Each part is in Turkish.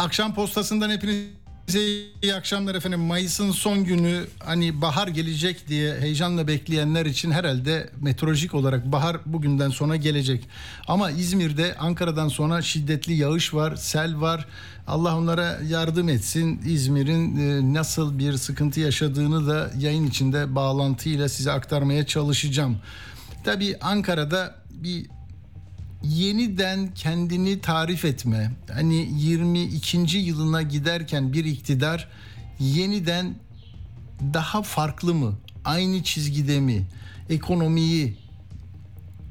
Akşam postasından hepinize iyi akşamlar efendim. Mayıs'ın son günü hani bahar gelecek diye heyecanla bekleyenler için herhalde meteorolojik olarak bahar bugünden sonra gelecek. Ama İzmir'de Ankara'dan sonra şiddetli yağış var, sel var. Allah onlara yardım etsin. İzmir'in e, nasıl bir sıkıntı yaşadığını da yayın içinde bağlantıyla size aktarmaya çalışacağım. Tabii Ankara'da bir yeniden kendini tarif etme. Hani 22. yılına giderken bir iktidar yeniden daha farklı mı? Aynı çizgide mi? Ekonomiyi,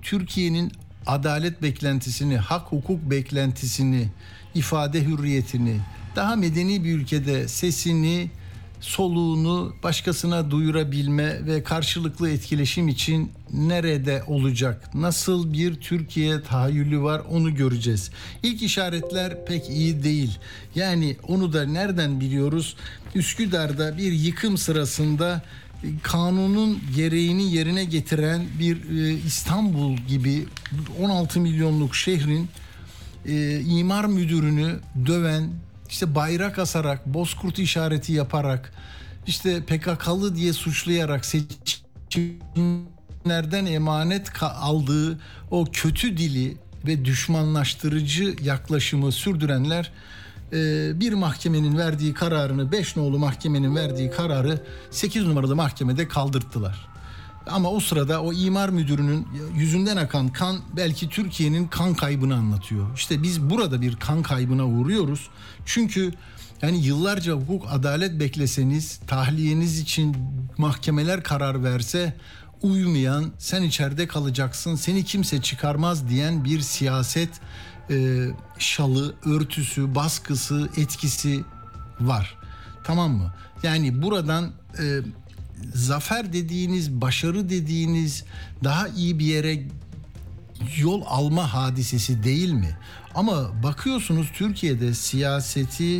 Türkiye'nin adalet beklentisini, hak hukuk beklentisini, ifade hürriyetini, daha medeni bir ülkede sesini, soluğunu başkasına duyurabilme ve karşılıklı etkileşim için nerede olacak? Nasıl bir Türkiye tahayyülü var onu göreceğiz. İlk işaretler pek iyi değil. Yani onu da nereden biliyoruz? Üsküdar'da bir yıkım sırasında kanunun gereğini yerine getiren bir e, İstanbul gibi 16 milyonluk şehrin e, imar müdürünü döven, işte bayrak asarak, bozkurt işareti yaparak, işte PKK'lı diye suçlayarak seçimlerden emanet aldığı o kötü dili ve düşmanlaştırıcı yaklaşımı sürdürenler e, bir mahkemenin verdiği kararını 5 nolu mahkemenin verdiği kararı 8 numaralı mahkemede kaldırttılar. Ama o sırada o imar müdürünün yüzünden akan kan belki Türkiye'nin kan kaybını anlatıyor. İşte biz burada bir kan kaybına uğruyoruz. Çünkü yani yıllarca hukuk adalet bekleseniz, tahliyeniz için mahkemeler karar verse uymayan, sen içeride kalacaksın, seni kimse çıkarmaz diyen bir siyaset e, şalı, örtüsü, baskısı, etkisi var. Tamam mı? Yani buradan e, zafer dediğiniz, başarı dediğiniz daha iyi bir yere yol alma hadisesi değil mi? Ama bakıyorsunuz Türkiye'de siyaseti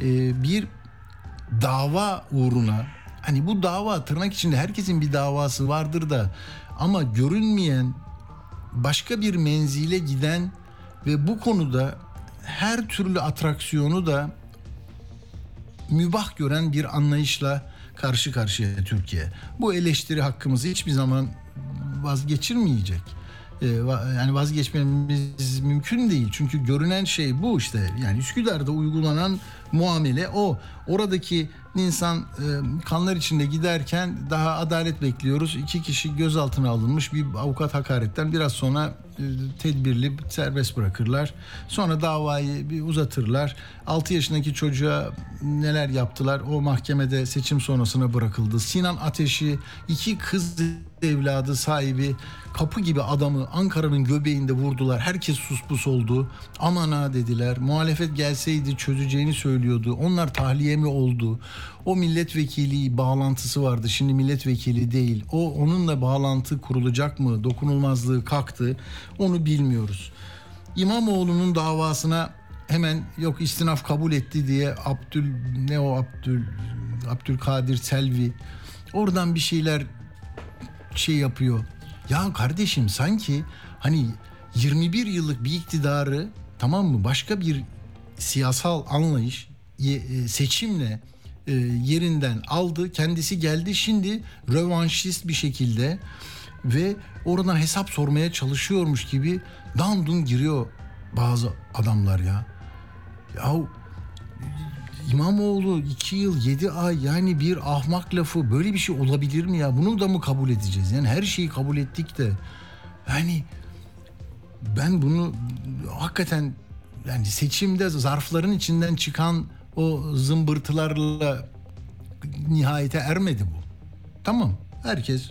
e, bir dava uğruna hani bu dava tırnak içinde herkesin bir davası vardır da ama görünmeyen başka bir menzile giden ve bu konuda her türlü atraksiyonu da mübah gören bir anlayışla karşı karşıya Türkiye. Bu eleştiri hakkımızı hiçbir zaman vazgeçirmeyecek. Ee, yani vazgeçmemiz mümkün değil. Çünkü görünen şey bu işte. Yani Üsküdar'da uygulanan muamele o. Oradaki insan e, kanlar içinde giderken daha adalet bekliyoruz. İki kişi gözaltına alınmış bir avukat hakaretten biraz sonra e, tedbirli serbest bırakırlar. Sonra davayı bir uzatırlar. 6 yaşındaki çocuğa neler yaptılar o mahkemede seçim sonrasına bırakıldı. Sinan Ateş'i iki kız evladı sahibi kapı gibi adamı Ankara'nın göbeğinde vurdular. Herkes suspus oldu. Aman ha dediler. Muhalefet gelseydi çözeceğini söylüyordu. Onlar tahliye mi oldu? O milletvekili bağlantısı vardı. Şimdi milletvekili değil. O onunla bağlantı kurulacak mı? Dokunulmazlığı kalktı. Onu bilmiyoruz. İmamoğlu'nun davasına hemen yok istinaf kabul etti diye Abdül ne o Abdül Abdülkadir Selvi oradan bir şeyler şey yapıyor. Ya kardeşim sanki hani 21 yıllık bir iktidarı tamam mı başka bir siyasal anlayış e, seçimle e, yerinden aldı. Kendisi geldi şimdi rövanşist bir şekilde ve oradan hesap sormaya çalışıyormuş gibi dandun giriyor bazı adamlar ya. Yahu İmamoğlu 2 yıl 7 ay yani bir ahmak lafı böyle bir şey olabilir mi ya? Bunu da mı kabul edeceğiz? Yani her şeyi kabul ettik de yani ben bunu hakikaten yani seçimde zarfların içinden çıkan o zımbırtılarla nihayete ermedi bu. Tamam herkes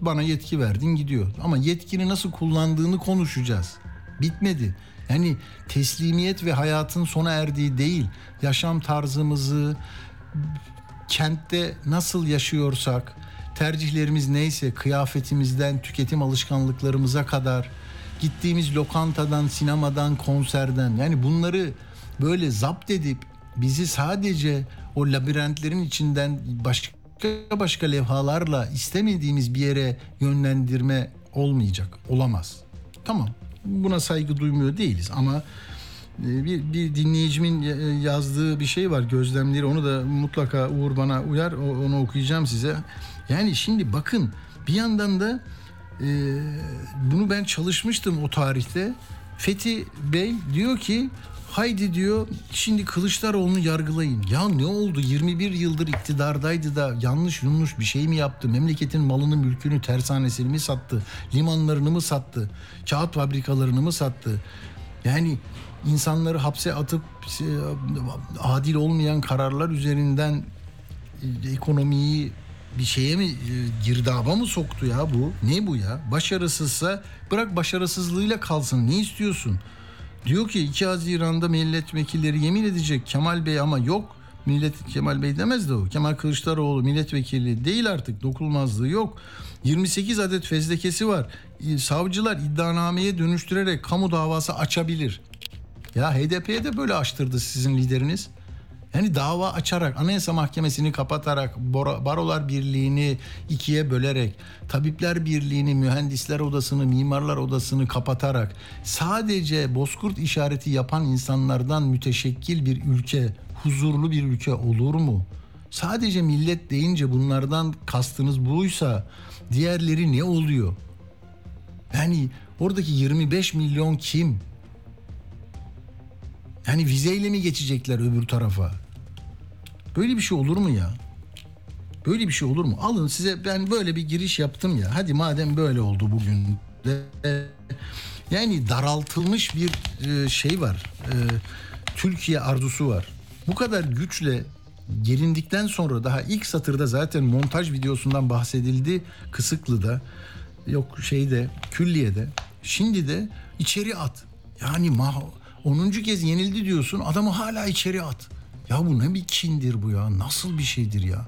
bana yetki verdin gidiyor. Ama yetkini nasıl kullandığını konuşacağız. Bitmedi. Yani teslimiyet ve hayatın sona erdiği değil. Yaşam tarzımızı kentte nasıl yaşıyorsak, tercihlerimiz neyse kıyafetimizden tüketim alışkanlıklarımıza kadar gittiğimiz lokantadan, sinemadan, konserden yani bunları böyle zapt edip bizi sadece o labirentlerin içinden başka başka levhalarla istemediğimiz bir yere yönlendirme olmayacak, olamaz. Tamam, buna saygı duymuyor değiliz ama e, bir, bir dinleyicimin yazdığı bir şey var gözlemleri onu da mutlaka Uğur bana uyar onu okuyacağım size. Yani şimdi bakın bir yandan da e, bunu ben çalışmıştım o tarihte. Fethi Bey diyor ki haydi diyor şimdi Kılıçdaroğlu'nu yargılayın. Ya ne oldu 21 yıldır iktidardaydı da yanlış yanlış bir şey mi yaptı? Memleketin malını mülkünü tersanesini mi sattı? Limanlarını mı sattı? Kağıt fabrikalarını mı sattı? Yani insanları hapse atıp e, adil olmayan kararlar üzerinden e, ekonomiyi bir şeye mi e, girdaba mı soktu ya bu? Ne bu ya? Başarısızsa bırak başarısızlığıyla kalsın. Ne istiyorsun? Diyor ki 2 Haziran'da milletvekilleri yemin edecek Kemal Bey ama yok. Millet Kemal Bey demez de o. Kemal Kılıçdaroğlu milletvekili değil artık. Dokunulmazlığı yok. 28 adet fezlekesi var. Savcılar iddianameye dönüştürerek kamu davası açabilir. Ya HDP'ye de böyle açtırdı sizin lideriniz. Yani dava açarak, Anayasa Mahkemesi'ni kapatarak, Barolar Birliği'ni ikiye bölerek, Tabipler Birliği'ni, Mühendisler Odası'nı, Mimarlar Odası'nı kapatarak sadece bozkurt işareti yapan insanlardan müteşekkil bir ülke, huzurlu bir ülke olur mu? Sadece millet deyince bunlardan kastınız buysa diğerleri ne oluyor? Yani oradaki 25 milyon kim? Yani vizeyle mi geçecekler öbür tarafa? Böyle bir şey olur mu ya? Böyle bir şey olur mu? Alın size ben böyle bir giriş yaptım ya. Hadi madem böyle oldu bugün de yani daraltılmış bir e, şey var. E, Türkiye arzusu var. Bu kadar güçle gelindikten sonra daha ilk satırda zaten montaj videosundan bahsedildi Kısıklı'da yok şeyde Külliye'de şimdi de içeri at. Yani mah 10. kez yenildi diyorsun adamı hala içeri at. Ya bu ne bir kindir bu ya nasıl bir şeydir ya.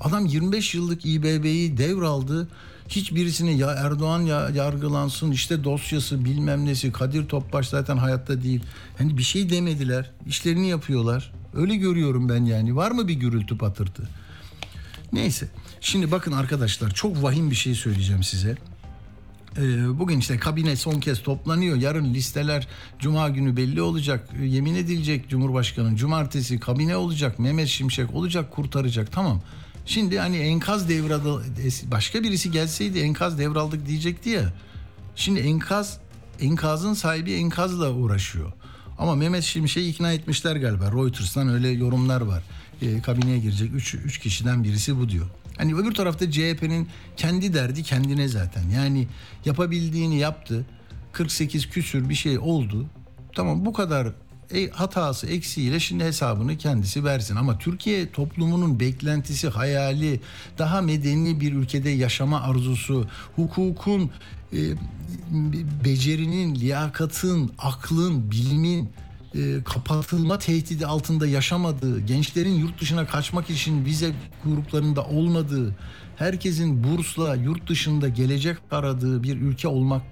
Adam 25 yıllık İBB'yi devraldı. Hiçbirisine ya Erdoğan ya yargılansın işte dosyası bilmem nesi Kadir Topbaş zaten hayatta değil. Hani bir şey demediler. İşlerini yapıyorlar. Öyle görüyorum ben yani. Var mı bir gürültü patırtı? Neyse. Şimdi bakın arkadaşlar çok vahim bir şey söyleyeceğim size. Ee, bugün işte kabine son kez toplanıyor. Yarın listeler cuma günü belli olacak. Yemin edilecek Cumhurbaşkanı. Cumartesi kabine olacak. Mehmet Şimşek olacak kurtaracak. Tamam. Şimdi hani enkaz devradı başka birisi gelseydi enkaz devraldık diyecekti ya. Şimdi enkaz enkazın sahibi enkazla uğraşıyor. Ama Mehmet Şimşek'i ikna etmişler galiba. Reuters'tan öyle yorumlar var. E, kabineye girecek 3 kişiden birisi bu diyor. Hani öbür tarafta CHP'nin kendi derdi kendine zaten. Yani yapabildiğini yaptı. 48 küsür bir şey oldu. Tamam bu kadar e, hatası eksiğiyle şimdi hesabını kendisi versin. Ama Türkiye toplumunun beklentisi, hayali, daha medeni bir ülkede yaşama arzusu, hukukun, e, becerinin, liyakatın, aklın, bilimin e, kapatılma tehdidi altında yaşamadığı, gençlerin yurt dışına kaçmak için vize gruplarında olmadığı, herkesin bursla yurt dışında gelecek aradığı bir ülke olmak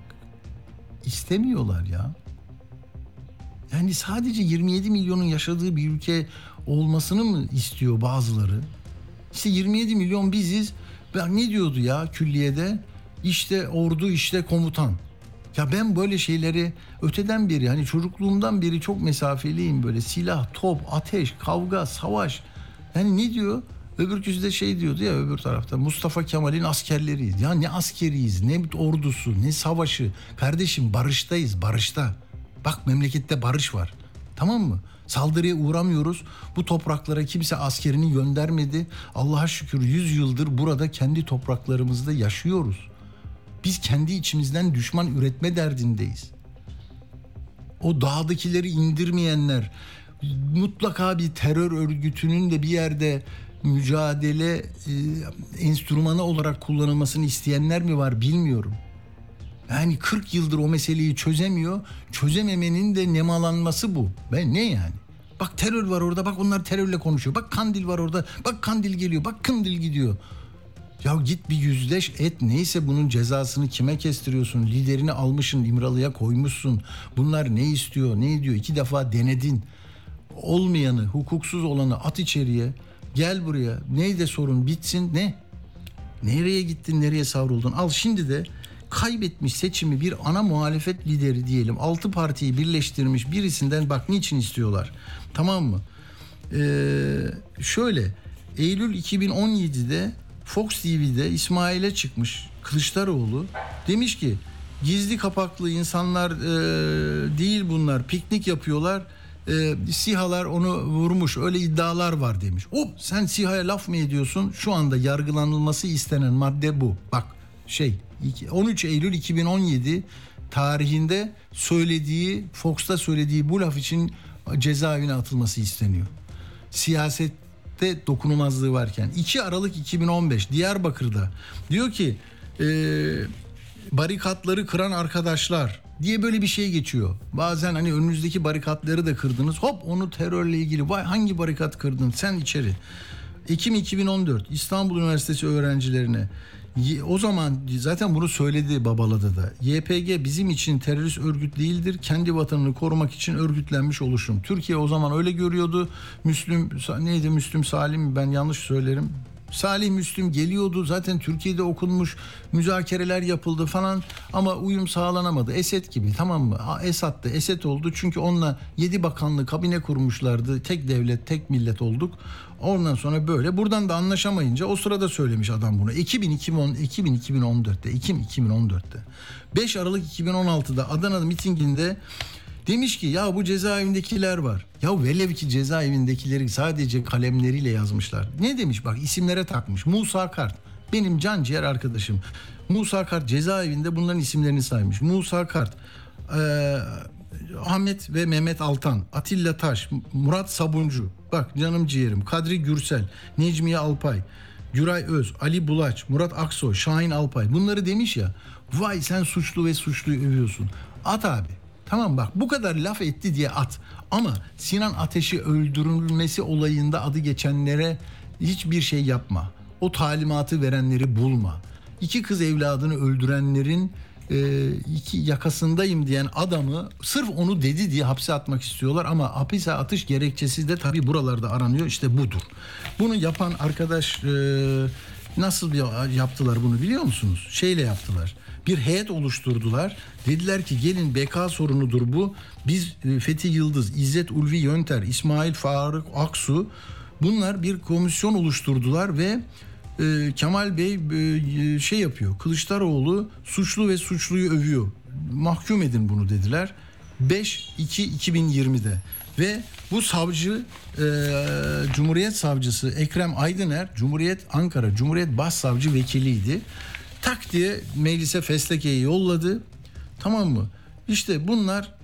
istemiyorlar ya. Yani sadece 27 milyonun yaşadığı bir ülke olmasını mı istiyor bazıları? İşte 27 milyon biziz. Ben ne diyordu ya külliyede? İşte ordu işte komutan. Ya ben böyle şeyleri öteden beri hani çocukluğumdan beri çok mesafeliyim böyle silah, top, ateş, kavga, savaş. Yani ne diyor? Öbürküsü de şey diyordu ya öbür tarafta Mustafa Kemal'in askerleriyiz. Ya ne askeriyiz, ne ordusu, ne savaşı. Kardeşim barıştayız, barışta. Bak memlekette barış var. Tamam mı? Saldırıya uğramıyoruz. Bu topraklara kimse askerini göndermedi. Allah'a şükür 100 yıldır burada kendi topraklarımızda yaşıyoruz. Biz kendi içimizden düşman üretme derdindeyiz. O dağdakileri indirmeyenler mutlaka bir terör örgütünün de bir yerde mücadele e, enstrümanı olarak kullanılmasını isteyenler mi var bilmiyorum. Yani 40 yıldır o meseleyi çözemiyor. Çözememenin de nemalanması bu. Ben ne yani? Bak terör var orada. Bak onlar terörle konuşuyor. Bak Kandil var orada. Bak Kandil geliyor. Bak Kandil gidiyor. Ya git bir yüzleş et neyse bunun cezasını kime kestiriyorsun? Liderini almışsın İmralı'ya koymuşsun. Bunlar ne istiyor ne ediyor? İki defa denedin. Olmayanı hukuksuz olanı at içeriye. Gel buraya. Neydi sorun bitsin ne? Nereye gittin nereye savruldun? Al şimdi de kaybetmiş seçimi bir ana muhalefet lideri diyelim. Altı partiyi birleştirmiş birisinden bak niçin istiyorlar. Tamam mı? Ee, şöyle Eylül 2017'de Fox TV'de İsmail'e çıkmış Kılıçdaroğlu. Demiş ki gizli kapaklı insanlar e, değil bunlar piknik yapıyorlar. E, SİHA'lar onu vurmuş öyle iddialar var demiş. Hop sen SİHA'ya laf mı ediyorsun? Şu anda yargılanılması istenen madde bu. Bak şey 13 Eylül 2017 tarihinde söylediği Fox'ta söylediği bu laf için cezaevine atılması isteniyor. Siyasette dokunulmazlığı varken 2 Aralık 2015 Diyarbakır'da diyor ki e, barikatları kıran arkadaşlar diye böyle bir şey geçiyor. Bazen hani önünüzdeki barikatları da kırdınız. Hop onu terörle ilgili vay hangi barikat kırdın sen içeri. Ekim 2014 İstanbul Üniversitesi öğrencilerine o zaman zaten bunu söyledi babaladı da. YPG bizim için terörist örgüt değildir. Kendi vatanını korumak için örgütlenmiş oluşum. Türkiye o zaman öyle görüyordu. Müslüm neydi Müslüm Salim ben yanlış söylerim. Salih Müslüm geliyordu zaten Türkiye'de okunmuş müzakereler yapıldı falan ama uyum sağlanamadı. Esed gibi tamam mı? Esad da Esed oldu çünkü onunla 7 bakanlı kabine kurmuşlardı. Tek devlet tek millet olduk. Ondan sonra böyle buradan da anlaşamayınca o sırada söylemiş adam bunu. 2000 2010 2000 2014'te Ekim 2014'te 5 Aralık 2016'da Adana'da mitinginde Demiş ki ya bu cezaevindekiler var. Ya velev ki cezaevindekileri sadece kalemleriyle yazmışlar. Ne demiş bak isimlere takmış. Musa Kart benim can ciğer arkadaşım. Musa Kart cezaevinde bunların isimlerini saymış. Musa Kart, e, Ahmet ve Mehmet Altan, Atilla Taş, Murat Sabuncu, bak canım ciğerim, Kadri Gürsel, Necmiye Alpay, Güray Öz, Ali Bulaç, Murat Aksoy, Şahin Alpay bunları demiş ya. Vay sen suçlu ve suçluyu övüyorsun. At abi. Tamam bak bu kadar laf etti diye at. Ama Sinan Ateş'i öldürülmesi olayında adı geçenlere hiçbir şey yapma. O talimatı verenleri bulma. İki kız evladını öldürenlerin e, iki yakasındayım diyen adamı sırf onu dedi diye hapse atmak istiyorlar ama hapise atış gerekçesi de tabii buralarda aranıyor işte budur. Bunu yapan arkadaş e, nasıl yaptılar bunu biliyor musunuz? Şeyle yaptılar bir heyet oluşturdular. Dediler ki gelin BK sorunudur bu. Biz e, Fethi Yıldız, İzzet Ulvi Yönter, İsmail Faruk Aksu bunlar bir komisyon oluşturdular ve e, Kemal Bey e, şey yapıyor. Kılıçdaroğlu suçlu ve suçluyu övüyor. Mahkum edin bunu dediler. 5-2-2020'de ve bu savcı e, Cumhuriyet Savcısı Ekrem Aydıner Cumhuriyet Ankara Cumhuriyet Başsavcı Vekiliydi tak diye meclise feslekeyi yolladı. Tamam mı? İşte bunlar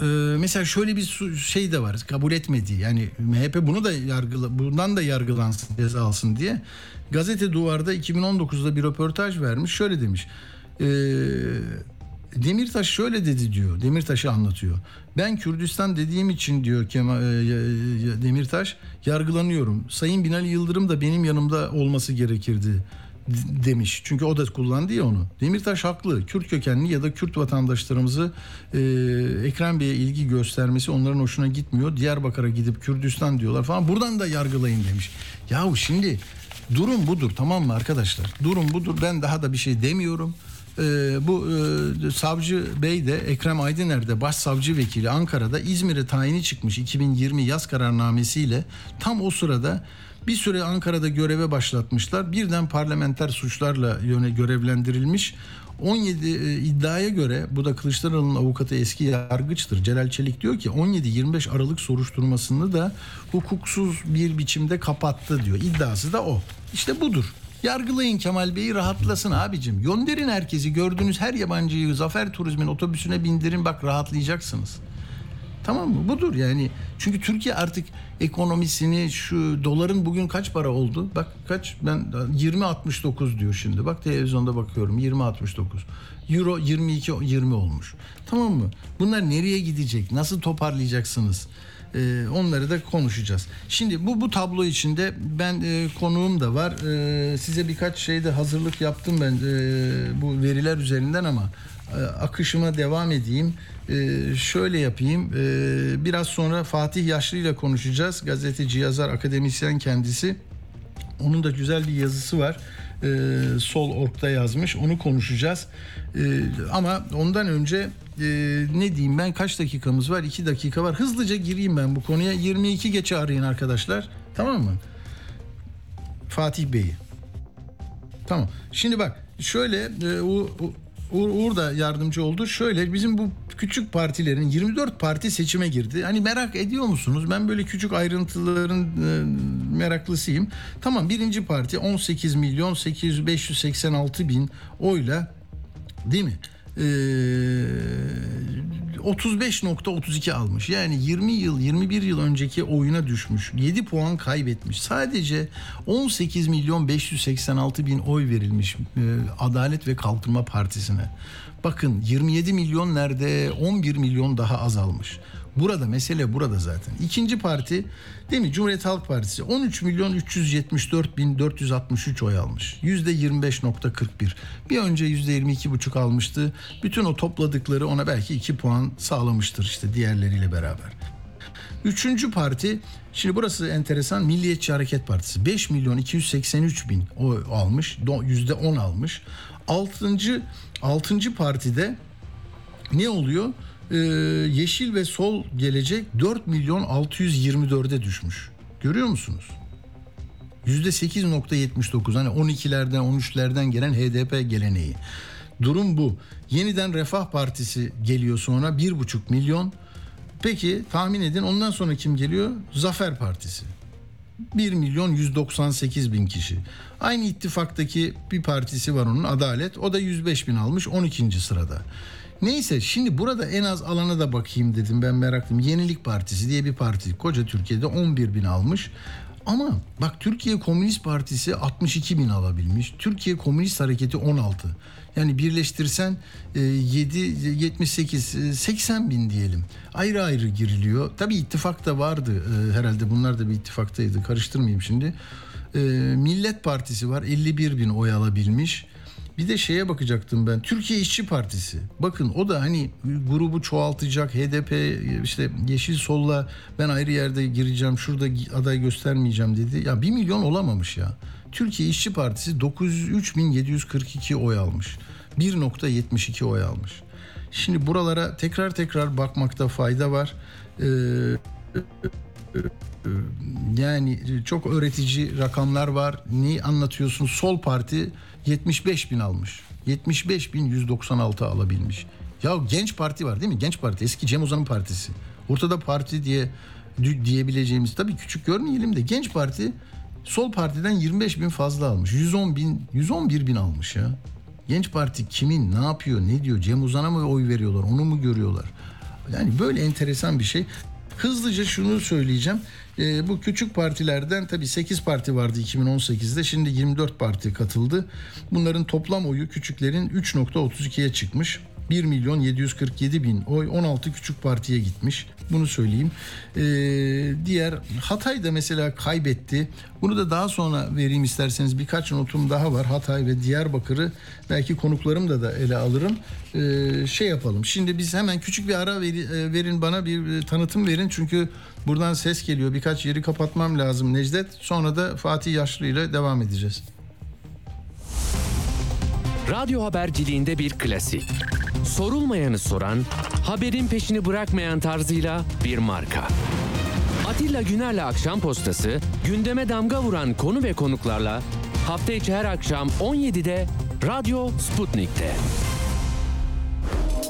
e, mesela şöyle bir şey de var kabul etmediği. Yani MHP bunu da yargıla bundan da yargılansın ceza alsın diye. Gazete duvarda 2019'da bir röportaj vermiş şöyle demiş. E, Demirtaş şöyle dedi diyor Demirtaş'ı anlatıyor. Ben Kürdistan dediğim için diyor Kemal, e, Demirtaş yargılanıyorum. Sayın Binali Yıldırım da benim yanımda olması gerekirdi demiş. Çünkü o da kullandı ya onu. Demirtaş haklı. Kürt kökenli ya da Kürt vatandaşlarımızı e, Ekrem Bey'e ilgi göstermesi onların hoşuna gitmiyor. Diyarbakır'a gidip Kürdistan diyorlar falan. Buradan da yargılayın demiş. Yahu şimdi durum budur tamam mı arkadaşlar? Durum budur. Ben daha da bir şey demiyorum. Ee, bu e, savcı bey de Ekrem Aydıner de başsavcı vekili Ankara'da İzmir'e tayini çıkmış 2020 yaz kararnamesiyle tam o sırada bir süre Ankara'da göreve başlatmışlar. Birden parlamenter suçlarla yöne görevlendirilmiş. 17 e, iddiaya göre bu da Kılıçdaroğlu'nun avukatı eski yargıçtır. Celal Çelik diyor ki 17-25 Aralık soruşturmasını da hukuksuz bir biçimde kapattı diyor. İddiası da o. İşte budur. Yargılayın Kemal Bey'i rahatlasın abicim. Gönderin herkesi gördüğünüz her yabancıyı Zafer Turizm'in otobüsüne bindirin bak rahatlayacaksınız. Tamam mı? Budur yani. Çünkü Türkiye artık ekonomisini şu doların bugün kaç para oldu? Bak kaç ben 20.69 diyor şimdi. Bak televizyonda bakıyorum 20.69. Euro 22 20 olmuş. Tamam mı? Bunlar nereye gidecek? Nasıl toparlayacaksınız? Ee, onları da konuşacağız. Şimdi bu bu tablo içinde ben e, konuğum da var. E, size birkaç şeyde hazırlık yaptım ben e, bu veriler üzerinden ama e, akışıma devam edeyim. E, şöyle yapayım. E, biraz sonra Fatih Yaşlı ile konuşacağız. Gazeteci, yazar, akademisyen kendisi. Onun da güzel bir yazısı var. Ee, sol orkta yazmış. Onu konuşacağız. Ee, ama ondan önce e, ne diyeyim ben kaç dakikamız var? 2 dakika var. Hızlıca gireyim ben bu konuya. 22 geçe arayın arkadaşlar. Tamam mı? Fatih Bey'i. Tamam. Şimdi bak şöyle e, o, o Uğur, Uğur da yardımcı oldu. Şöyle bizim bu küçük partilerin 24 parti seçime girdi. Hani merak ediyor musunuz? Ben böyle küçük ayrıntıların e, meraklısıyım. Tamam birinci parti 18 milyon 800 586 bin oyla değil mi? Ee, 35.32 almış. Yani 20 yıl 21 yıl önceki oyuna düşmüş. 7 puan kaybetmiş. Sadece 18 milyon 586 bin oy verilmiş e, Adalet ve Kalkınma Partisi'ne. Bakın 27 milyon nerede 11 milyon daha azalmış. Burada mesele burada zaten. İkinci parti değil mi Cumhuriyet Halk Partisi 13 milyon 374 bin 463 oy almış. Yüzde 25.41. Bir önce yüzde 22.5 almıştı. Bütün o topladıkları ona belki 2 puan sağlamıştır işte diğerleriyle beraber. Üçüncü parti şimdi burası enteresan Milliyetçi Hareket Partisi 5 milyon 283 bin oy almış yüzde 10 almış. Altıncı, altıncı partide ne oluyor? Ee, yeşil ve sol gelecek 4 milyon 624'e düşmüş. Görüyor musunuz? Yüzde 8.79 hani 12'lerden 13'lerden gelen HDP geleneği. Durum bu. Yeniden Refah Partisi geliyor sonra 1,5 milyon. Peki tahmin edin ondan sonra kim geliyor? Zafer Partisi. 1 milyon 198 bin kişi. Aynı ittifaktaki bir partisi var onun Adalet. O da 105 bin almış 12. sırada. Neyse şimdi burada en az alana da bakayım dedim ben meraklıyım. Yenilik Partisi diye bir parti. Koca Türkiye'de 11 bin almış. Ama bak Türkiye Komünist Partisi 62 bin alabilmiş. Türkiye Komünist Hareketi 16. Yani birleştirsen 7, 78, 80 bin diyelim. Ayrı ayrı giriliyor. Tabii ittifak da vardı e, herhalde bunlar da bir ittifaktaydı. Karıştırmayayım şimdi. E, Millet Partisi var 51 bin oy alabilmiş. Bir de şeye bakacaktım ben. Türkiye İşçi Partisi. Bakın o da hani grubu çoğaltacak. HDP işte Yeşil Sol'la ben ayrı yerde gireceğim. Şurada aday göstermeyeceğim dedi. Ya bir milyon olamamış ya. Türkiye İşçi Partisi 903.742 oy almış. 1.72 oy almış. Şimdi buralara tekrar tekrar bakmakta fayda var. Ee, yani çok öğretici rakamlar var. Neyi anlatıyorsun? Sol Parti 75 bin almış. 75 bin 196 alabilmiş. Ya Genç Parti var değil mi? Genç Parti eski Cem Uzan'ın partisi. Ortada parti diye diyebileceğimiz tabii küçük görmeyelim de Genç Parti Sol Parti'den 25 bin fazla almış. 110 bin, 111 bin almış ya. Genç Parti kimin, ne yapıyor, ne diyor? Cem Uzan'a mı oy veriyorlar, onu mu görüyorlar? Yani böyle enteresan bir şey. Hızlıca şunu söyleyeceğim. E, bu küçük partilerden tabii 8 parti vardı 2018'de. Şimdi 24 parti katıldı. Bunların toplam oyu küçüklerin 3.32'ye çıkmış. 1 milyon 747 bin oy 16 küçük partiye gitmiş. Bunu söyleyeyim. Ee, diğer Hatay da mesela kaybetti. Bunu da daha sonra vereyim isterseniz. Birkaç notum daha var. Hatay ve Diyarbakır'ı belki konuklarım da da ele alırım. Ee, şey yapalım. Şimdi biz hemen küçük bir ara veri, verin bana bir tanıtım verin. Çünkü buradan ses geliyor. Birkaç yeri kapatmam lazım Necdet. Sonra da Fatih Yaşlı ile devam edeceğiz. Radyo haberciliğinde bir klasik. Sorulmayanı soran, haberin peşini bırakmayan tarzıyla bir marka. Atilla Güner'le Akşam Postası, gündeme damga vuran konu ve konuklarla hafta içi her akşam 17'de Radyo Sputnik'te.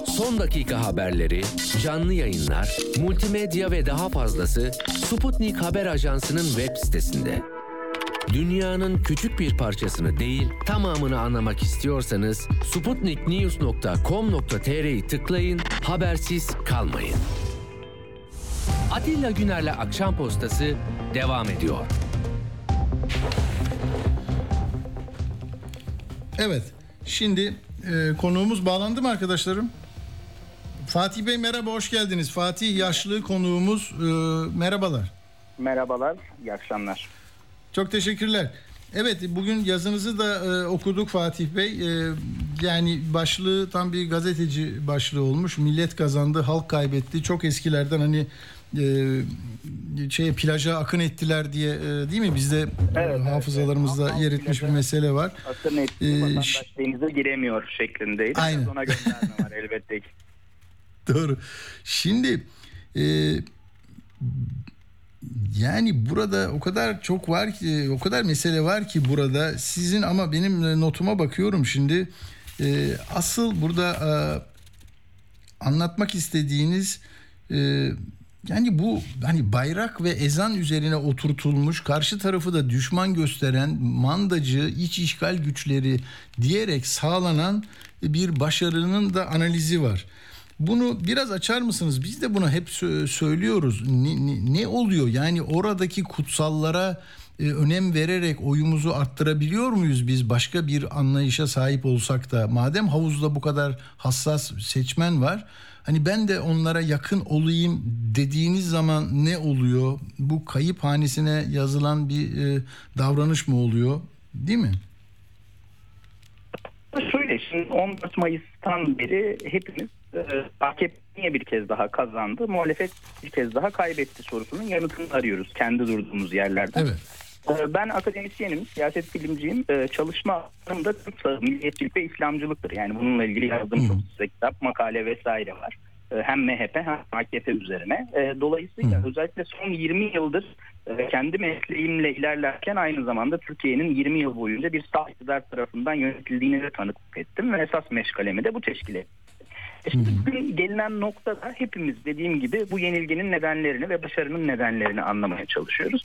Son dakika haberleri, canlı yayınlar, multimedya ve daha fazlası Sputnik Haber Ajansı'nın web sitesinde. Dünyanın küçük bir parçasını değil, tamamını anlamak istiyorsanız sputniknews.com.tr'yi tıklayın, habersiz kalmayın. Atilla Güner'le Akşam Postası devam ediyor. Evet. Şimdi e, konuğumuz bağlandı mı arkadaşlarım? Fatih Bey merhaba hoş geldiniz. Fatih yaşlı konuğumuz e, merhabalar. Merhabalar, iyi akşamlar. Çok teşekkürler. Evet bugün yazınızı da e, okuduk Fatih Bey. E, yani başlığı tam bir gazeteci başlığı olmuş. Millet kazandı, halk kaybetti. Çok eskilerden hani e, şey plaja akın ettiler diye e, değil mi? Bizde Evet, e, hafızalarımızda evet. yer etmiş bir mesele var. Asıl etkisi Ee, vatandaş denize giremiyor şeklindeydi. Aynen. Biraz Ona gönderme var elbette ki. Doğru. Şimdi e, yani burada o kadar çok var ki o kadar mesele var ki burada sizin ama benim e, notuma bakıyorum şimdi E, asıl burada e, anlatmak istediğiniz e, yani bu hani bayrak ve ezan üzerine oturtulmuş karşı tarafı da düşman gösteren mandacı iç işgal güçleri diyerek sağlanan bir başarının da analizi var. Bunu biraz açar mısınız? Biz de bunu hep sö- söylüyoruz. Ne, ne, ne oluyor? Yani oradaki kutsallara e, önem vererek oyumuzu arttırabiliyor muyuz biz başka bir anlayışa sahip olsak da? Madem havuzda bu kadar hassas seçmen var. Hani ben de onlara yakın olayım dediğiniz zaman ne oluyor? Bu kayıp hanesine yazılan bir e, davranış mı oluyor? Değil mi? Şöyle şimdi 14 Mayıs'tan beri hepimiz AKP niye bir kez daha kazandı, muhalefet bir kez daha kaybetti sorusunun yanıtını arıyoruz kendi durduğumuz yerlerde. Evet. E, Ben akademisyenim, siyaset bilimciyim. E, Çalışma alanımda Türk sağı, milliyetçilik ve İslamcılıktır. Yani bununla ilgili yazdığım çok sayıda kitap, makale vesaire var. Hem MHP hem AKP üzerine. Dolayısıyla Hı. özellikle son 20 yıldır e, kendi mesleğimle ilerlerken aynı zamanda Türkiye'nin 20 yıl boyunca bir sağ iktidar tarafından yönetildiğini de tanıklık ettim ve esas meşgalemi de bu teşkil etti. Şimdi gelinen noktada hepimiz dediğim gibi bu yenilginin nedenlerini ve başarının nedenlerini anlamaya çalışıyoruz.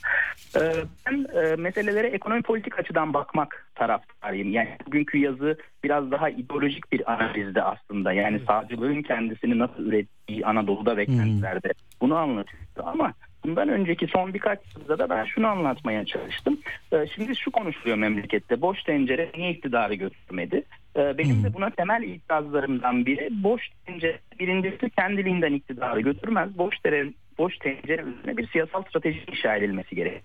Ee, Ben e, meselelere ekonomi politik açıdan bakmak taraftarıyım. Yani bugünkü yazı biraz daha ideolojik bir analizde aslında. Yani sağcılığın kendisini nasıl ürettiği Anadolu'da ve kentlerde bunu anlatıyordu ama Bundan önceki son birkaç yılda da ben şunu anlatmaya çalıştım. Ee, Şimdi şu konuşuluyor memlekette. Boş tencere niye iktidarı götürmedi? Ee, Benim de buna temel itirazlarımdan biri boş tencere birincisi kendiliğinden iktidarı götürmez. Boş tencere, boş tencere üzerine bir siyasal strateji inşa edilmesi gerekir.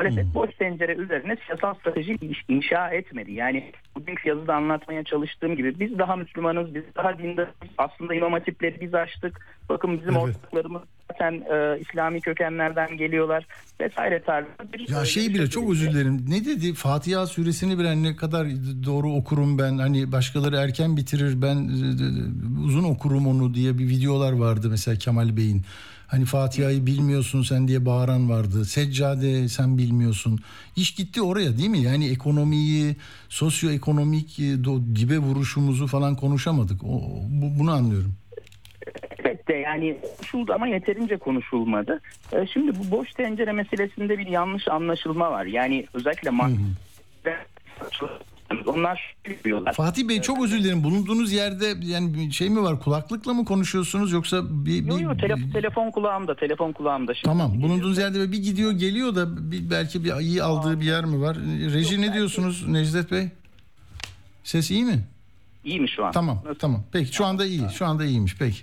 Muhalefet boş tencere üzerine siyasal strateji inşa etmedi. Yani bugünkü yazıda anlatmaya çalıştığım gibi biz daha Müslümanız, biz daha dindarız. Aslında imam hatipleri biz açtık. Bakın bizim Evet. ortaklarımız zaten e, İslami kökenlerden geliyorlar vesaire tarzı. Bir, Ya şey bile çok birlikte- özür dilerim. Ne dedi? Fatiha suresini bile ne kadar doğru okurum ben. Hani başkaları erken bitirir ben e, e, uzun okurum onu diye bir videolar vardı mesela Kemal Bey'in. Hani Fatiha'yı bilmiyorsun sen diye bağıran vardı. Seccade sen bilmiyorsun. İş gitti oraya değil mi? Yani ekonomiyi, sosyoekonomik e, dibe vuruşumuzu falan konuşamadık. O, bu, bunu anlıyorum. Evet de yani konuşuldu ama yeterince konuşulmadı. E, Şimdi bu boş tencere meselesinde bir yanlış anlaşılma var. Yani özellikle mahkemede onlar şöyle diyorlar. Fatih Bey çok özür dilerim. Bulunduğunuz yerde yani şey mi var? Kulaklıkla mı konuşuyorsunuz yoksa bir, bir- yo, tele- telefon kulağımda, telefon kulağımda. Şimdi Tamam. Bulunduğunuz yerde bir gidiyor geliyor da bir, belki bir iyi aldığı bir yer mi var? Reji ne diyorsunuz Necdet Bey? Ses iyi mi? İyi mi şu an? Tamam. Nasıl? Tamam. Peki şu anda iyi. Şu anda iyiymiş. Peki.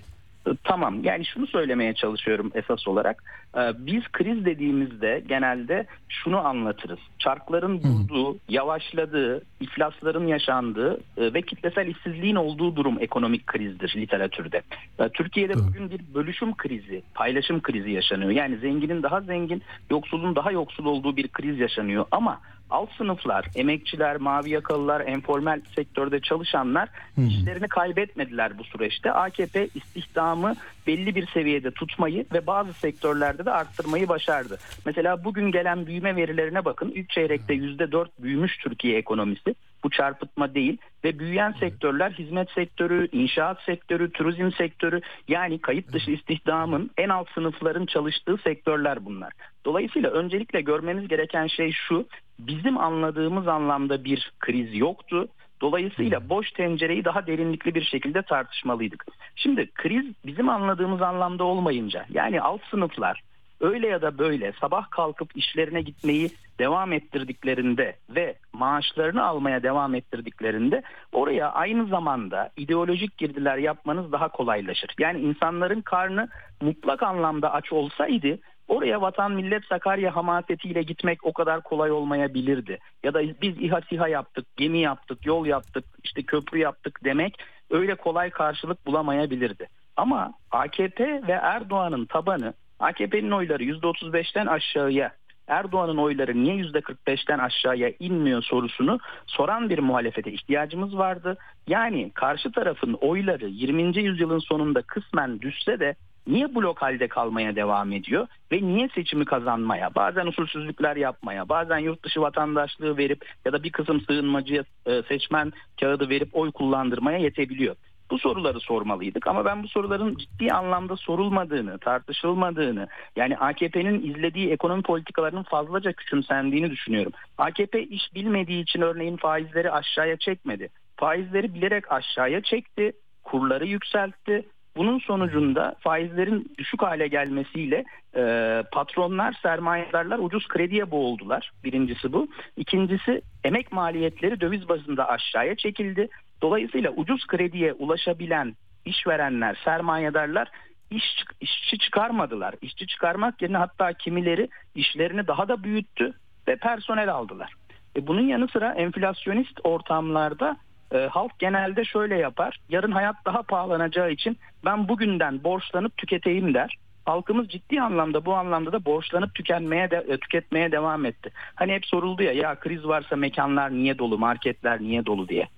Tamam yani şunu söylemeye çalışıyorum esas olarak. Ee, Biz kriz dediğimizde genelde şunu anlatırız. Çarkların durduğu, yavaşladığı, iflasların yaşandığı e, ve kitlesel işsizliğin olduğu durum ekonomik krizdir literatürde. Ee, Türkiye'de bugün bir bölüşüm krizi, paylaşım krizi yaşanıyor. Yani zenginin daha zengin, yoksulun daha yoksul olduğu bir kriz yaşanıyor. Ama alt sınıflar, emekçiler, mavi yakalılar, informal sektörde çalışanlar işlerini kaybetmediler bu süreçte. AKP istihdamı belli bir seviyede tutmayı ve bazı sektörlerde de arttırmayı başardı. Mesela bugün gelen büyüme verilerine bakın. İlk çeyrekte %4 büyümüş Türkiye ekonomisi. Bu çarpıtma değil ve büyüyen sektörler hizmet sektörü, inşaat sektörü, turizm sektörü yani kayıt dışı istihdamın en alt sınıfların çalıştığı sektörler bunlar. Dolayısıyla öncelikle görmemiz gereken şey şu. Bizim anladığımız anlamda bir kriz yoktu. Dolayısıyla boş tencereyi daha derinlikli bir şekilde tartışmalıydık. Şimdi kriz bizim anladığımız anlamda olmayınca yani alt sınıflar öyle ya da böyle sabah kalkıp işlerine gitmeyi devam ettirdiklerinde ve maaşlarını almaya devam ettirdiklerinde oraya aynı zamanda ideolojik girdiler yapmanız daha kolaylaşır. Yani insanların karnı mutlak anlamda aç olsaydı Oraya vatan millet Sakarya hamasetiyle gitmek o kadar kolay olmayabilirdi. Ya da biz İHA SİHA yaptık, gemi yaptık, yol yaptık, işte köprü yaptık demek öyle kolay karşılık bulamayabilirdi. Ama AKP ve Erdoğan'ın tabanı AKP'nin oyları %35'ten aşağıya Erdoğan'ın oyları niye %45'ten aşağıya inmiyor sorusunu soran bir muhalefete ihtiyacımız vardı. Yani karşı tarafın oyları 20. yüzyılın sonunda kısmen düşse de niye blok halde kalmaya devam ediyor ve niye seçimi kazanmaya, bazen usulsüzlükler yapmaya, bazen yurt dışı vatandaşlığı verip ya da bir kısım sığınmacıya e, seçmen kağıdı verip oy kullandırmaya yetebiliyor. Bu soruları sormalıydık ama ben bu soruların ciddi anlamda sorulmadığını, tartışılmadığını, yani AKP'nin izlediği ekonomi politikalarının fazlaca küçümsendiğini düşünüyorum. AKP iş bilmediği için örneğin faizleri aşağıya çekmedi. Faizleri bilerek aşağıya çekti, kurları yükseltti, bunun sonucunda faizlerin düşük hale gelmesiyle e, patronlar, sermayedarlar ucuz krediye boğuldular. Birincisi bu. İkincisi emek maliyetleri döviz bazında aşağıya çekildi. Dolayısıyla ucuz krediye ulaşabilen işverenler, sermayedarlar iş, işçi çıkarmadılar. İşçi çıkarmak yerine hatta kimileri işlerini daha da büyüttü ve personel aldılar. E bunun yanı sıra enflasyonist ortamlarda e, halk genelde şöyle yapar. Yarın hayat daha pahalanacağı için ben bugünden borçlanıp tüketeyim der. Halkımız ciddi anlamda bu anlamda da borçlanıp tükenmeye de, e, tüketmeye devam etti. Hani hep soruldu ya ya kriz varsa mekanlar niye dolu, marketler niye dolu diye.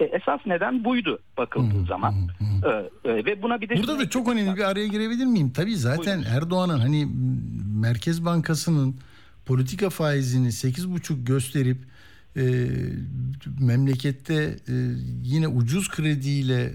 E, esas neden buydu bakıldığı hmm, zaman. Hmm, e, e, ve buna bir de Burada da çok önemli bir araya girebilir miyim? Tabii zaten Buyurun. Erdoğan'ın hani Merkez Bankası'nın politika faizini 8,5 gösterip e, memlekette e, yine ucuz krediyle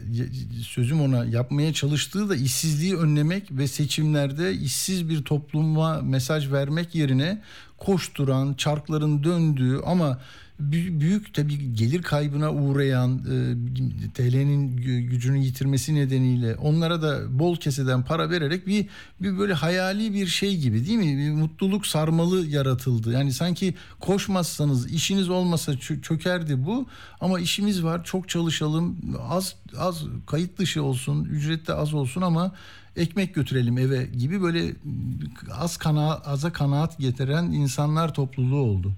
sözüm ona yapmaya çalıştığı da işsizliği önlemek ve seçimlerde işsiz bir topluma mesaj vermek yerine koşturan, çarkların döndüğü ama büyük tabii gelir kaybına uğrayan e, TL'nin gücünü yitirmesi nedeniyle onlara da bol keseden para vererek bir, bir böyle hayali bir şey gibi değil mi? Bir mutluluk sarmalı yaratıldı. Yani sanki koşmazsanız işiniz olmasa çökerdi bu ama işimiz var çok çalışalım az az kayıt dışı olsun ücret de az olsun ama ekmek götürelim eve gibi böyle az kana aza kanaat getiren insanlar topluluğu oldu.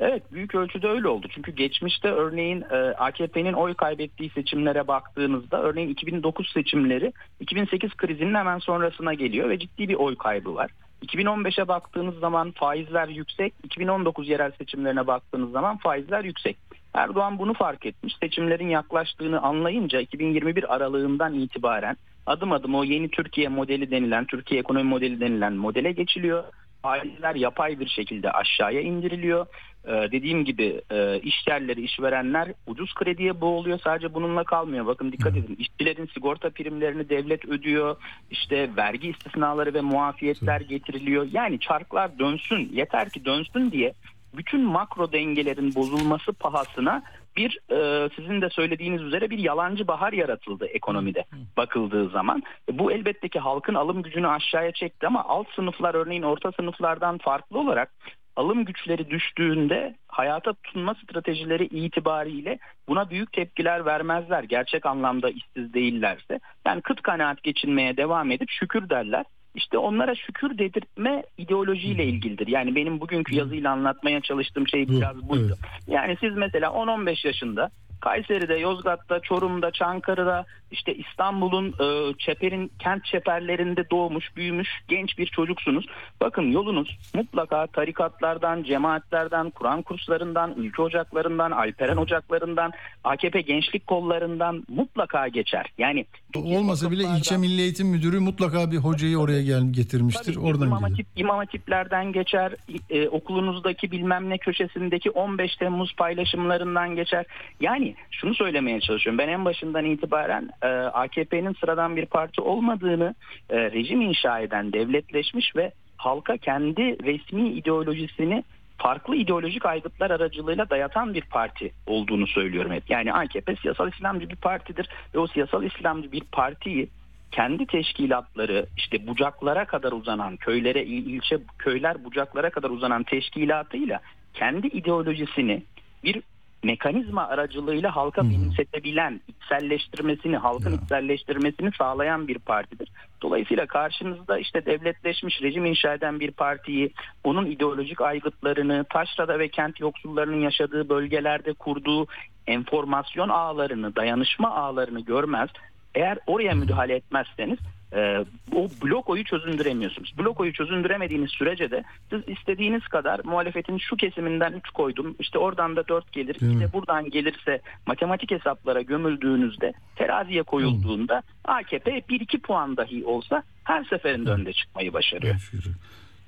Evet büyük ölçüde öyle oldu. Çünkü geçmişte örneğin e, AKP'nin oy kaybettiği seçimlere baktığınızda örneğin 2009 seçimleri 2008 krizinin hemen sonrasına geliyor ve ciddi bir oy kaybı var. 2015'e baktığınız zaman faizler yüksek, 2019 yerel seçimlerine baktığınız zaman faizler yüksek. Erdoğan bunu fark etmiş. Seçimlerin yaklaştığını anlayınca 2021 aralığından itibaren adım adım o yeni Türkiye modeli denilen, Türkiye ekonomi modeli denilen modele geçiliyor. Faizler yapay bir şekilde aşağıya indiriliyor. Ee, dediğim gibi e, iş yerleri, işverenler ucuz krediye boğuluyor. Sadece bununla kalmıyor. Bakın dikkat edin. İşçilerin sigorta primlerini devlet ödüyor. İşte vergi istisnaları ve muafiyetler getiriliyor. Yani çarklar dönsün. Yeter ki dönsün diye bütün makro dengelerin bozulması pahasına bir e, sizin de söylediğiniz üzere bir yalancı bahar yaratıldı ekonomide bakıldığı zaman. E, bu elbette ki halkın alım gücünü aşağıya çekti ama alt sınıflar örneğin orta sınıflardan farklı olarak alım güçleri düştüğünde hayata tutunma stratejileri itibariyle buna büyük tepkiler vermezler. Gerçek anlamda işsiz değillerse. Yani kıt kanaat geçinmeye devam edip şükür derler. İşte onlara şükür dedirtme ideolojiyle ilgilidir. Yani benim bugünkü yazıyla anlatmaya çalıştığım şey biraz buydu. Yani siz mesela 10-15 yaşında Kayseri'de, Yozgat'ta, Çorum'da, Çankırı'da, işte İstanbul'un e, çeperin kent çeperlerinde doğmuş, büyümüş genç bir çocuksunuz. Bakın yolunuz mutlaka tarikatlardan, cemaatlerden, Kur'an kurslarından, ülke ocaklarından, Alperen ocaklarından, AKP gençlik kollarından mutlaka geçer. Yani olmasa bile ilçe Milli Eğitim Müdürü mutlaka bir hocayı oraya gel getirmiştir. Tabii, Oradan imam, hatip, imam hatiplerden geçer. E, okulunuzdaki bilmem ne köşesindeki 15 Temmuz paylaşımlarından geçer. Yani şunu söylemeye çalışıyorum. Ben en başından itibaren e, AKP'nin sıradan bir parti olmadığını e, rejim inşa eden, devletleşmiş ve halka kendi resmi ideolojisini farklı ideolojik aygıtlar aracılığıyla dayatan bir parti olduğunu söylüyorum hep. Yani AKP siyasal İslamcı bir partidir ve o siyasal İslamcı bir partiyi kendi teşkilatları işte bucaklara kadar uzanan köylere ilçe köyler bucaklara kadar uzanan teşkilatıyla kendi ideolojisini bir mekanizma aracılığıyla halka benimsetebilen, içselleştirmesini, halkın Ya. içselleştirmesini sağlayan bir partidir. Dolayısıyla karşınızda işte devletleşmiş rejim inşa eden bir partiyi, onun ideolojik aygıtlarını, taşrada ve kent yoksullarının yaşadığı bölgelerde kurduğu enformasyon ağlarını, dayanışma ağlarını görmez. Eğer oraya müdahale etmezseniz e, o blok oyu çözündüremiyorsunuz. Blok oyu çözündüremediğiniz sürece de siz istediğiniz kadar muhalefetin şu kesiminden 3 koydum, işte oradan da 4 gelir, Değil mi? işte buradan gelirse matematik hesaplara gömüldüğünüzde, teraziye koyulduğunda AKP 1-2 puan dahi olsa her seferinde önde çıkmayı başarıyor. Şükür.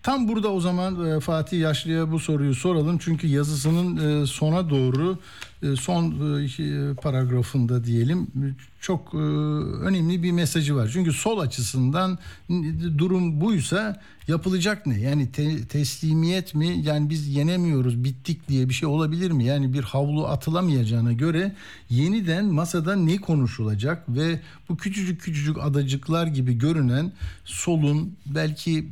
Tam burada o zaman e, Fatih Yaşlı'ya bu soruyu soralım. Çünkü yazısının e, sona doğru son e, iki paragrafında diyelim çok e, önemli bir mesajı var. Çünkü sol açısından durum buysa yapılacak ne? Yani te- teslimiyet mi? Yani biz yenemiyoruz, bittik diye bir şey olabilir mi? Yani bir havlu atılamayacağına göre yeniden masada ne konuşulacak ve bu küçücük küçücük adacıklar gibi görünen solun belki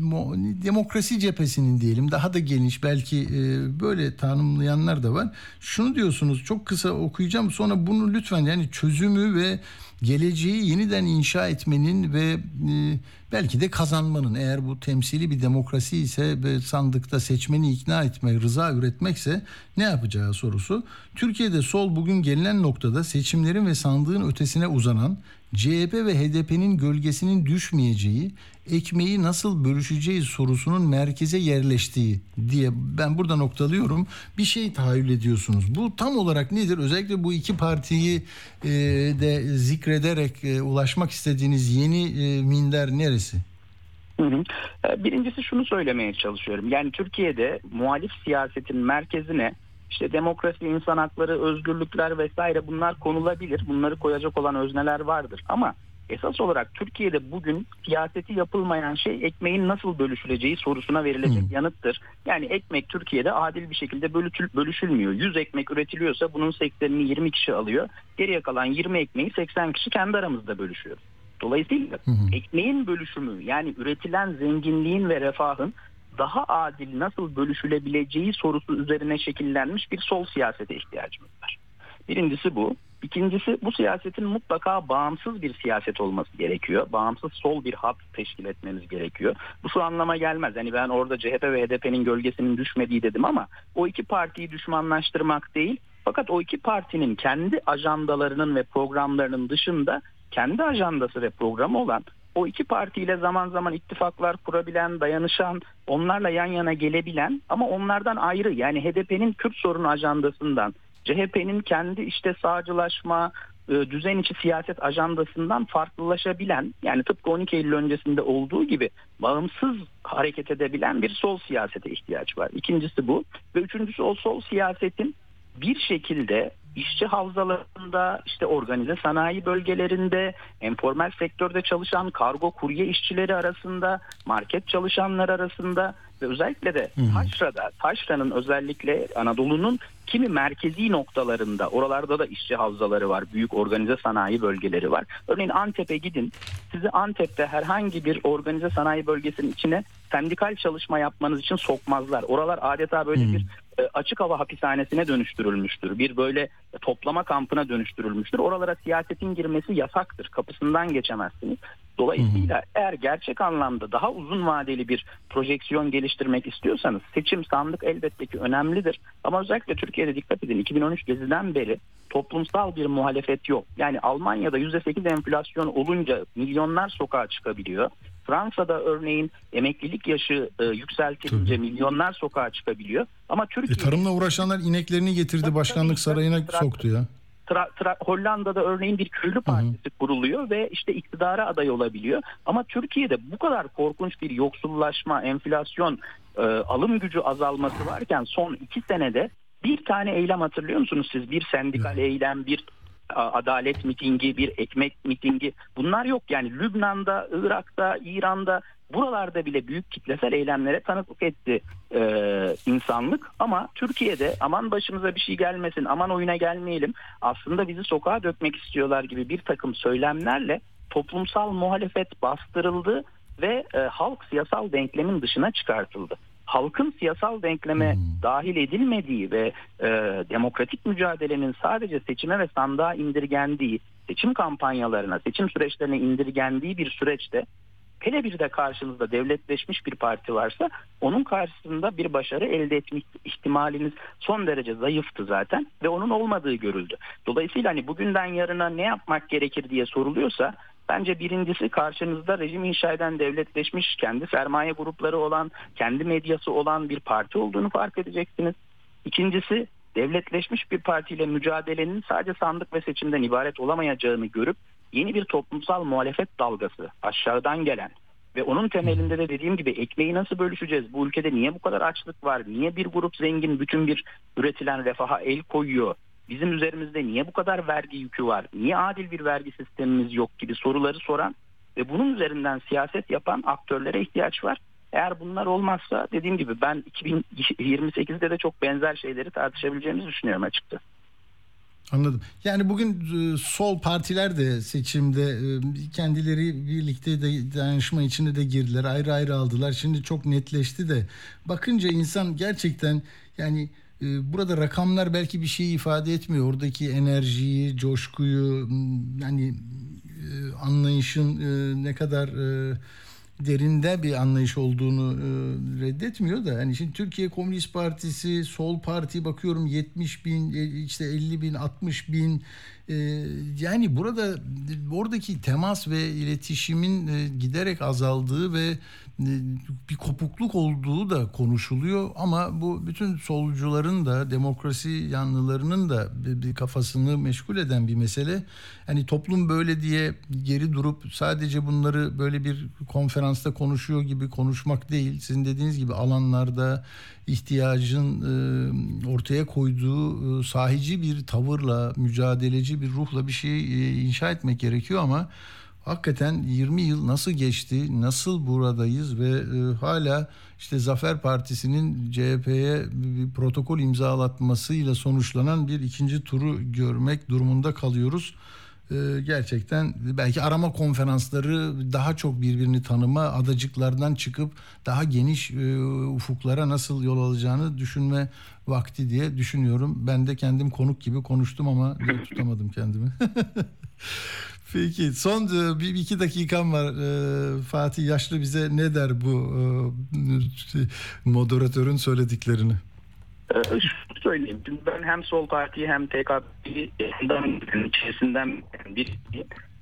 mo- demokrasi cephesinin diyelim daha da geniş belki e, böyle tanımlayanlar da var. Şunu diyorsunuz çok kısa okuyacağım. Sonra bunu lütfen yani çözümü ve geleceği yeniden inşa etmenin ve e, belki de kazanmanın. Eğer bu temsili bir demokrasi ise ve sandıkta seçmeni ikna etmek, rıza üretmekse ne yapacağı sorusu. Türkiye'de sol bugün gelinen noktada seçimlerin ve sandığın ötesine uzanan CHP ve HDP'nin gölgesinin düşmeyeceği, ekmeği nasıl bölüşeceği sorusunun merkeze yerleştiği diye ben burada noktalıyorum. Bir şey tahayyül ediyorsunuz. Bu tam olarak nedir? Özellikle bu iki partiyi e, de zikrederek e, ulaşmak istediğiniz yeni e, minder neresi? Birincisi şunu söylemeye çalışıyorum. Yani Türkiye'de muhalif siyasetin merkezine işte demokrasi, insan hakları, özgürlükler vesaire bunlar konulabilir. Bunları koyacak olan özneler vardır. Ama esas olarak Türkiye'de bugün siyaseti yapılmayan şey ekmeğin nasıl bölüşüleceği sorusuna verilecek Hı. yanıttır. Yani ekmek Türkiye'de adil bir şekilde bölüşül- bölüşülmüyor. 100 ekmek üretiliyorsa bunun 80'ini 20 kişi alıyor. Geriye kalan 20 ekmeği 80 kişi kendi aramızda bölüşüyor. Dolayısıyla Hı hı. ekmeğin bölüşümü yani üretilen zenginliğin ve refahın daha adil nasıl bölüşülebileceği sorusu üzerine şekillenmiş bir sol siyasete ihtiyacımız var. Birincisi bu. İkincisi bu siyasetin mutlaka bağımsız bir siyaset olması gerekiyor. Bağımsız sol bir hat teşkil etmemiz gerekiyor. Bu şu anlama gelmez. Hani ben orada CHP ve HDP'nin gölgesinin düşmediği dedim ama o iki partiyi düşmanlaştırmak değil. Fakat o iki partinin kendi ajandalarının ve programlarının dışında kendi ajandası ve programı olan o iki partiyle zaman zaman ittifaklar kurabilen, dayanışan, onlarla yan yana gelebilen ama onlardan ayrı yani HDP'nin Kürt sorunu ajandasından, CHP'nin kendi işte sağcılaşma, e, düzen içi siyaset ajandasından farklılaşabilen yani tıpkı 12 Eylül öncesinde olduğu gibi bağımsız hareket edebilen bir sol siyasete ihtiyaç var. İkincisi bu ve üçüncüsü o sol siyasetin bir şekilde işçi havzalarında, işte organize sanayi bölgelerinde, informal sektörde çalışan kargo kurye işçileri arasında, market çalışanlar arasında ve özellikle de Taşra'da, Taşra'nın özellikle Anadolu'nun kimi merkezi noktalarında, oralarda da işçi havzaları var, büyük organize sanayi bölgeleri var. Örneğin Antep'e gidin, sizi Antep'te herhangi bir organize sanayi bölgesinin içine sendikal çalışma yapmanız için sokmazlar. Oralar adeta böyle bir e, açık hava hapishanesine dönüştürülmüştür. Bir böyle toplama kampına dönüştürülmüştür. Oralara siyasetin girmesi yasaktır. Kapısından geçemezsiniz. Dolayısıyla eğer gerçek anlamda daha uzun vadeli bir projeksiyon geliştirmek istiyorsanız seçim sandık elbette ki önemlidir. Ama özellikle Türkiye'de dikkat edin 2013 geziden beri toplumsal bir muhalefet yok. Yani Almanya'da %8 enflasyon olunca milyonlar sokağa çıkabiliyor. Fransa'da örneğin emeklilik yaşı e, yükseltilince milyonlar sokağa çıkabiliyor. Ama E, Türkiye tarımla uğraşanlar ineklerini getirdi Tabii, başkanlık tabii. sarayına soktu ya. Tra- tra- Hollanda'da örneğin bir köylü partisi kuruluyor ve işte iktidara aday olabiliyor. Ama Türkiye'de bu kadar korkunç bir yoksullaşma, enflasyon, e, alım gücü azalması varken son iki senede bir tane eylem hatırlıyor musunuz siz? Bir sendikal eylem, bir adalet mitingi, bir ekmek mitingi bunlar yok. Yani Lübnan'da, Irak'ta, İran'da buralarda bile büyük kitlesel eylemlere tanıklık etti e, insanlık. Ama Türkiye'de aman başımıza bir şey gelmesin, aman oyuna gelmeyelim aslında bizi sokağa dökmek istiyorlar gibi bir takım söylemlerle toplumsal muhalefet bastırıldı ve e, halk siyasal denklemin dışına çıkartıldı. Halkın siyasal denkleme Hmm. dahil edilmediği ve e, demokratik mücadelenin sadece seçime ve sandığa indirgendiği, seçim kampanyalarına, seçim süreçlerine indirgendiği bir süreçte hele bir de karşınızda devletleşmiş bir parti varsa onun karşısında bir başarı elde etme ihtimaliniz son derece zayıftı zaten ve onun olmadığı görüldü. Dolayısıyla hani bugünden yarına ne yapmak gerekir diye soruluyorsa bence birincisi karşınızda rejim inşa eden devletleşmiş kendi sermaye grupları olan kendi medyası olan bir parti olduğunu fark edeceksiniz. İkincisi devletleşmiş bir partiyle mücadelenin sadece sandık ve seçimden ibaret olamayacağını görüp yeni bir toplumsal muhalefet dalgası aşağıdan gelen ve onun temelinde de dediğim gibi ekmeği nasıl bölüşeceğiz? Bu ülkede niye bu kadar açlık var? Niye bir grup zengin bütün bir üretilen refaha el koyuyor? Bizim üzerimizde niye bu kadar vergi yükü var? Niye adil bir vergi sistemimiz yok gibi soruları soran ve bunun üzerinden siyaset yapan aktörlere ihtiyaç var. Eğer bunlar olmazsa dediğim gibi ben 2028'de de çok benzer şeyleri tartışabileceğimizi düşünüyorum açıkçası. Anladım. Yani bugün e, sol partiler de seçimde e, kendileri birlikte de dayanışma içinde de girdiler. Ayrı ayrı aldılar. Şimdi çok netleşti de bakınca insan gerçekten yani e, burada rakamlar belki bir şey ifade etmiyor. Oradaki enerjiyi, coşkuyu yani anlayışın ne kadar derinde bir anlayış olduğunu e, reddetmiyor da. Hani şimdi Türkiye Komünist Partisi sol parti bakıyorum 70 bin işte 50 bin 60 bin e, yani burada oradaki temas ve iletişimin e, giderek azaldığı ve e, bir kopukluk olduğu da konuşuluyor ama bu bütün solcuların da demokrasi yanlılarının da bir, bir kafasını meşgul eden bir mesele. Hani toplum böyle diye geri durup sadece bunları böyle bir konferansta konuşuyor gibi konuşmak değil. Sizin dediğiniz gibi alanlarda ihtiyacın e, ortaya koyduğu e, sahici bir tavırla, mücadeleci bir ruhla bir şey inşa etmek gerekiyor ama hakikaten 20 yıl nasıl geçti, nasıl buradayız ve e, hala işte Zafer Partisi'nin CHP'ye bir protokol imzalatmasıyla sonuçlanan bir ikinci turu görmek durumunda kalıyoruz. E, gerçekten belki arama konferansları daha çok birbirini tanıma, adacıklardan çıkıp daha geniş e, ufuklara nasıl yol alacağını düşünme vakti diye düşünüyorum. Ben de kendim konuk gibi konuştum ama tutamadım kendimi. Peki son e, bir iki dakikam var. E, Fatih Yaşlı bize ne der bu moderatörün söylediklerini? Şunu söyleyeyim. Ben hem Sol Parti hem TKP'yi içerisinden bir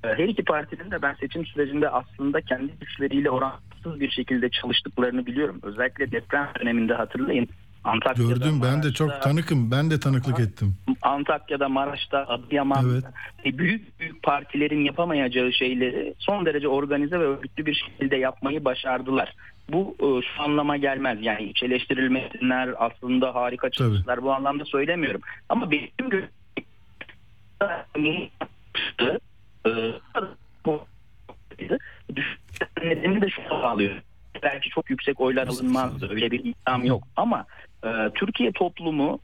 her iki partinin de ben seçim sürecinde aslında kendi güçleriyle orantısız bir şekilde çalıştıklarını biliyorum. Özellikle deprem döneminde hatırlayın. Antakya'da, Gördüm Maraş'ta, ben de çok tanıkım. Ben de tanıklık ettim. Antakya'da, Maraş'ta, Adıyaman'da evet. E, büyük büyük partilerin yapamayacağı şeyleri son derece organize ve örgütlü bir şekilde yapmayı başardılar. Bu e, şu anlama gelmez. Yani iç eleştirilmesinler aslında harika çalıştılar. Bu anlamda söylemiyorum. Ama benim nedeni de şu sağlıyor. Belki çok yüksek oylar alınmazdı. Öyle bir iddiam yok. Ama e, Türkiye toplumu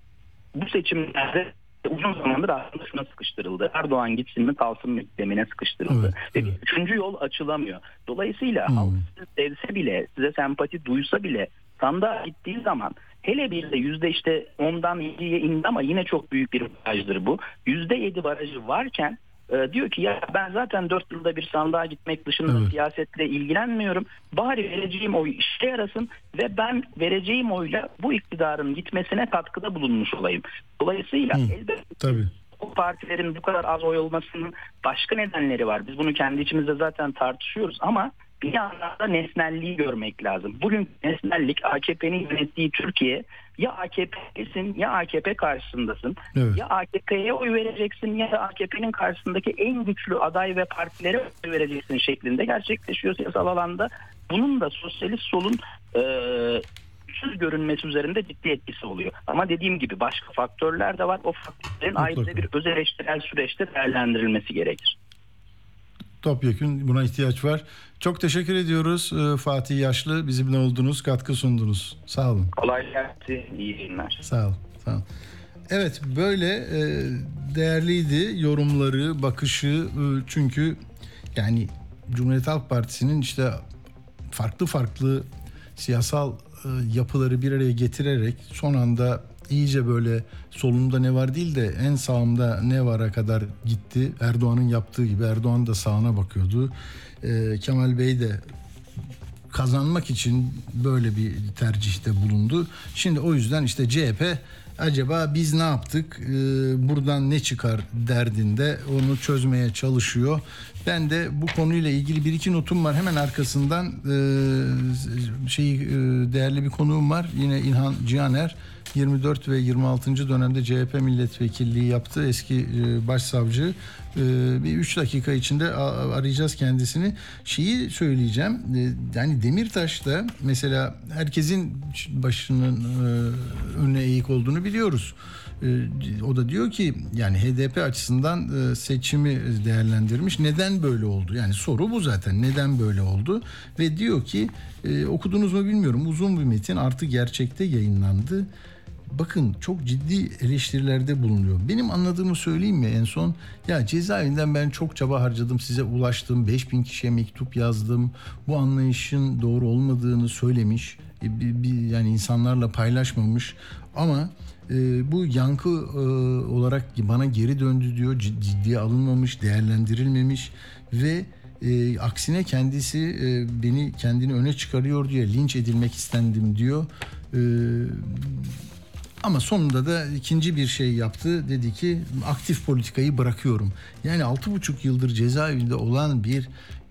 bu seçimlerde uzun zamandır aslında şuna sıkıştırıldı. Erdoğan gitsin mi kalsın mı demine sıkıştırıldı. Evet, Ve evet. üçüncü yol açılamıyor. Dolayısıyla hmm. halk sizi sevse bile, size sempati duysa bile sandığa gittiği zaman hele bir de yüzde işte ondan yediye indi ama yine çok büyük bir barajdır bu. Yüzde yedi barajı varken e, diyor ki ya ben zaten dört yılda bir sandığa gitmek dışında evet. siyasetle ilgilenmiyorum. Bari vereceğim oy işe yarasın ve ben vereceğim oyla bu iktidarın gitmesine katkıda bulunmuş olayım. Dolayısıyla Hı, elbette tabii. bu partilerin bu kadar az oy olmasının başka nedenleri var. Biz bunu kendi içimizde zaten tartışıyoruz ama bir yandan da nesnelliği görmek lazım. Bugün nesnellik AKP'nin yönettiği Türkiye ya AKP'sin ya AKP karşısındasın. Evet. Ya AKP'ye oy vereceksin ya da AKP'nin karşısındaki en güçlü aday ve partilere oy vereceksin şeklinde gerçekleşiyor siyasal alanda. Bunun da sosyalist solun e, güçsüz görünmesi üzerinde ciddi etkisi oluyor. Ama dediğim gibi başka faktörler de var. O faktörlerin ayrıca bir öz eleştirel süreçte değerlendirilmesi gerekir topyekun buna ihtiyaç var. Çok teşekkür ediyoruz ee, Fatih Yaşlı. Bizimle oldunuz, katkı sundunuz. Sağ olun. Kolay gelsin. İyi günler. Sağ ol. Sağ ol. Evet böyle e, değerliydi yorumları, bakışı e, çünkü Yani Cumhuriyet Halk Partisi'nin işte farklı farklı siyasal e, yapıları bir araya getirerek son anda iyice böyle solunda ne var değil de en sağımda ne vara kadar gitti. Erdoğan'ın yaptığı gibi Erdoğan da sağına bakıyordu. E, Kemal Bey de kazanmak için böyle bir tercihte bulundu. Şimdi o yüzden işte CHP acaba biz ne yaptık ee, buradan ne çıkar derdinde onu çözmeye çalışıyor. Ben de bu konuyla ilgili bir iki notum var. Hemen arkasından e, şey e, değerli bir konuğum var. Yine İlhan Cihaner 24 ve 26. dönemde CHP milletvekilliği yaptı. Eski e, başsavcı. E, bir 3 dakika içinde arayacağız kendisini. Şeyi söyleyeceğim. E, yani Demirtaş da mesela herkesin başının önüne eğik olduğunu biliyoruz. O da diyor ki yani HDP açısından seçimi değerlendirmiş. Neden böyle oldu? Yani soru bu zaten. Neden böyle oldu? Ve diyor ki okudunuz mu bilmiyorum. Uzun bir metin artı gerçekte yayınlandı bakın çok ciddi eleştirilerde bulunuyor. Benim anladığımı söyleyeyim mi en son? Ya cezaevinden ben çok çaba harcadım size ulaştım. 5000 kişiye mektup yazdım. Bu anlayışın doğru olmadığını söylemiş. E, bir, bir, yani insanlarla paylaşmamış. Ama e, bu yankı e, olarak bana geri döndü diyor. Ciddiye alınmamış, değerlendirilmemiş ve e, aksine kendisi e, beni kendini öne çıkarıyor diye linç edilmek istendim diyor. E, ama sonunda da ikinci bir şey yaptı. Dedi ki aktif politikayı bırakıyorum. Yani altı buçuk yıldır cezaevinde olan bir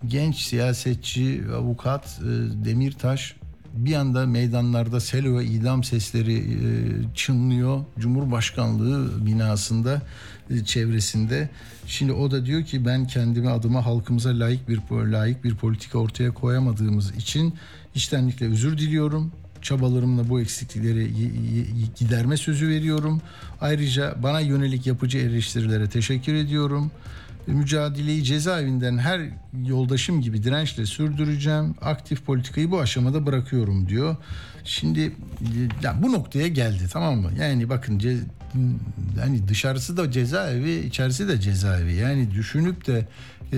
genç siyasetçi, avukat e, Demirtaş bir anda meydanlarda selo ve idam sesleri e, çınlıyor. Cumhurbaşkanlığı binasında e, çevresinde. Şimdi o da diyor ki ben kendime adıma halkımıza layık bir layık bir politika ortaya koyamadığımız için içtenlikle özür diliyorum çabalarımla bu eksiklikleri giderme sözü veriyorum. Ayrıca bana yönelik yapıcı eleştirilere teşekkür ediyorum. Mücadeleyi cezaevinden her yoldaşım gibi dirençle sürdüreceğim. Aktif politikayı bu aşamada bırakıyorum diyor. Şimdi ya bu noktaya geldi tamam mı? Yani bakın yani dışarısı da cezaevi, içerisi de cezaevi. Yani düşünüp de e,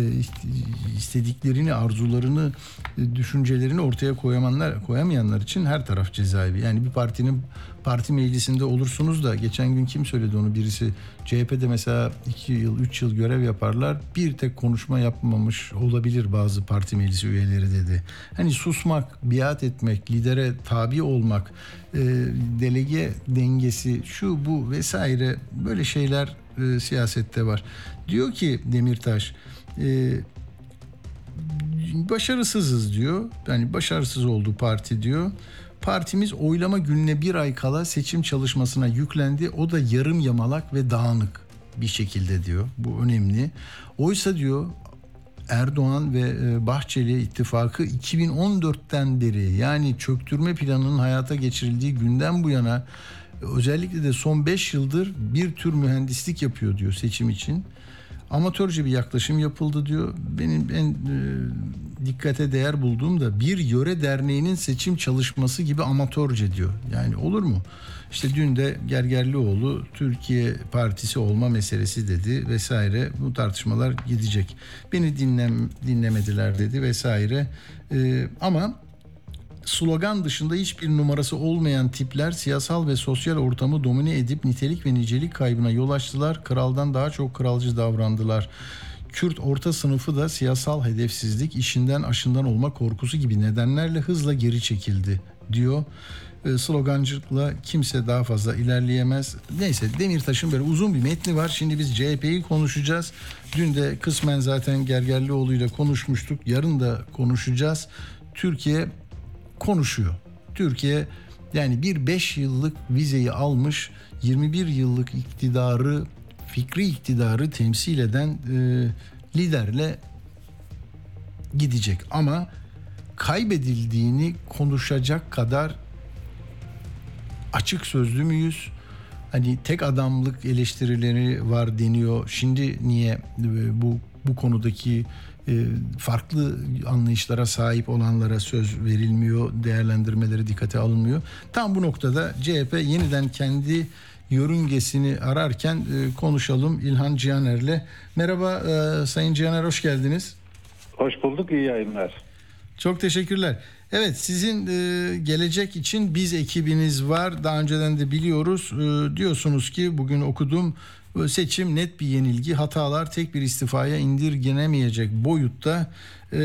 istediklerini, arzularını, e, düşüncelerini ortaya koyamayanlar, koyamayanlar için her taraf cezaevi. Yani bir partinin parti meclisinde olursunuz da geçen gün kim söyledi onu birisi CHP'de mesela 2 yıl 3 yıl görev yaparlar bir tek konuşma yapmamış olabilir bazı parti meclisi üyeleri dedi. Hani susmak, biat etmek, lidere tabi olmak, e, delege dengesi şu bu vesaire böyle şeyler e, siyasette var. Diyor ki Demirtaş e, başarısızız diyor. Yani başarısız oldu parti diyor. Partimiz oylama gününe bir ay kala seçim çalışmasına yüklendi. O da yarım yamalak ve dağınık bir şekilde diyor. Bu önemli. Oysa diyor Erdoğan ve e, Bahçeli ittifakı 2014'ten beri yani çöktürme planının hayata geçirildiği günden bu yana özellikle de son 5 yıldır bir tür mühendislik yapıyor diyor seçim için amatörce bir yaklaşım yapıldı diyor. Benim en e, dikkate değer bulduğum da bir yöre derneğinin seçim çalışması gibi amatörce diyor. Yani olur mu? İşte dün de Gergerlioğlu Türkiye Partisi olma meselesi dedi vesaire. Bu tartışmalar gidecek. Beni dinlem dinlemediler dedi vesaire. E, ama slogan dışında hiçbir numarası olmayan tipler siyasal ve sosyal ortamı domine edip nitelik ve nicelik kaybına yol açtılar. Kraldan daha çok kralcı davrandılar. Kürt orta sınıfı da siyasal hedefsizlik, işinden aşından olma korkusu gibi nedenlerle hızla geri çekildi diyor. E, slogancılıkla kimse daha fazla ilerleyemez. Neyse Demirtaş'ın böyle uzun bir metni var. Şimdi biz CHP'yi konuşacağız. Dün de kısmen zaten Gergerlioğlu ile konuşmuştuk. Yarın da konuşacağız. Türkiye konuşuyor. Türkiye yani bir 5 yıllık vizeyi almış 21 yıllık iktidarı fikri iktidarı temsil eden e, liderle gidecek ama kaybedildiğini konuşacak kadar açık sözlü müyüz? Hani tek adamlık eleştirileri var deniyor. Şimdi niye e, bu bu konudaki farklı anlayışlara sahip olanlara söz verilmiyor, değerlendirmeleri dikkate alınmıyor. Tam bu noktada CHP yeniden kendi yörüngesini ararken e, konuşalım İlhan Cihaner'le. Merhaba e, Sayın Cihaner hoş geldiniz. Hoş bulduk, iyi yayınlar. Çok teşekkürler. Evet sizin e, gelecek için biz ekibiniz var. Daha önceden de biliyoruz. E, diyorsunuz ki bugün okudum e, seçim net bir yenilgi. Hatalar tek bir istifaya indirgenemeyecek boyutta e,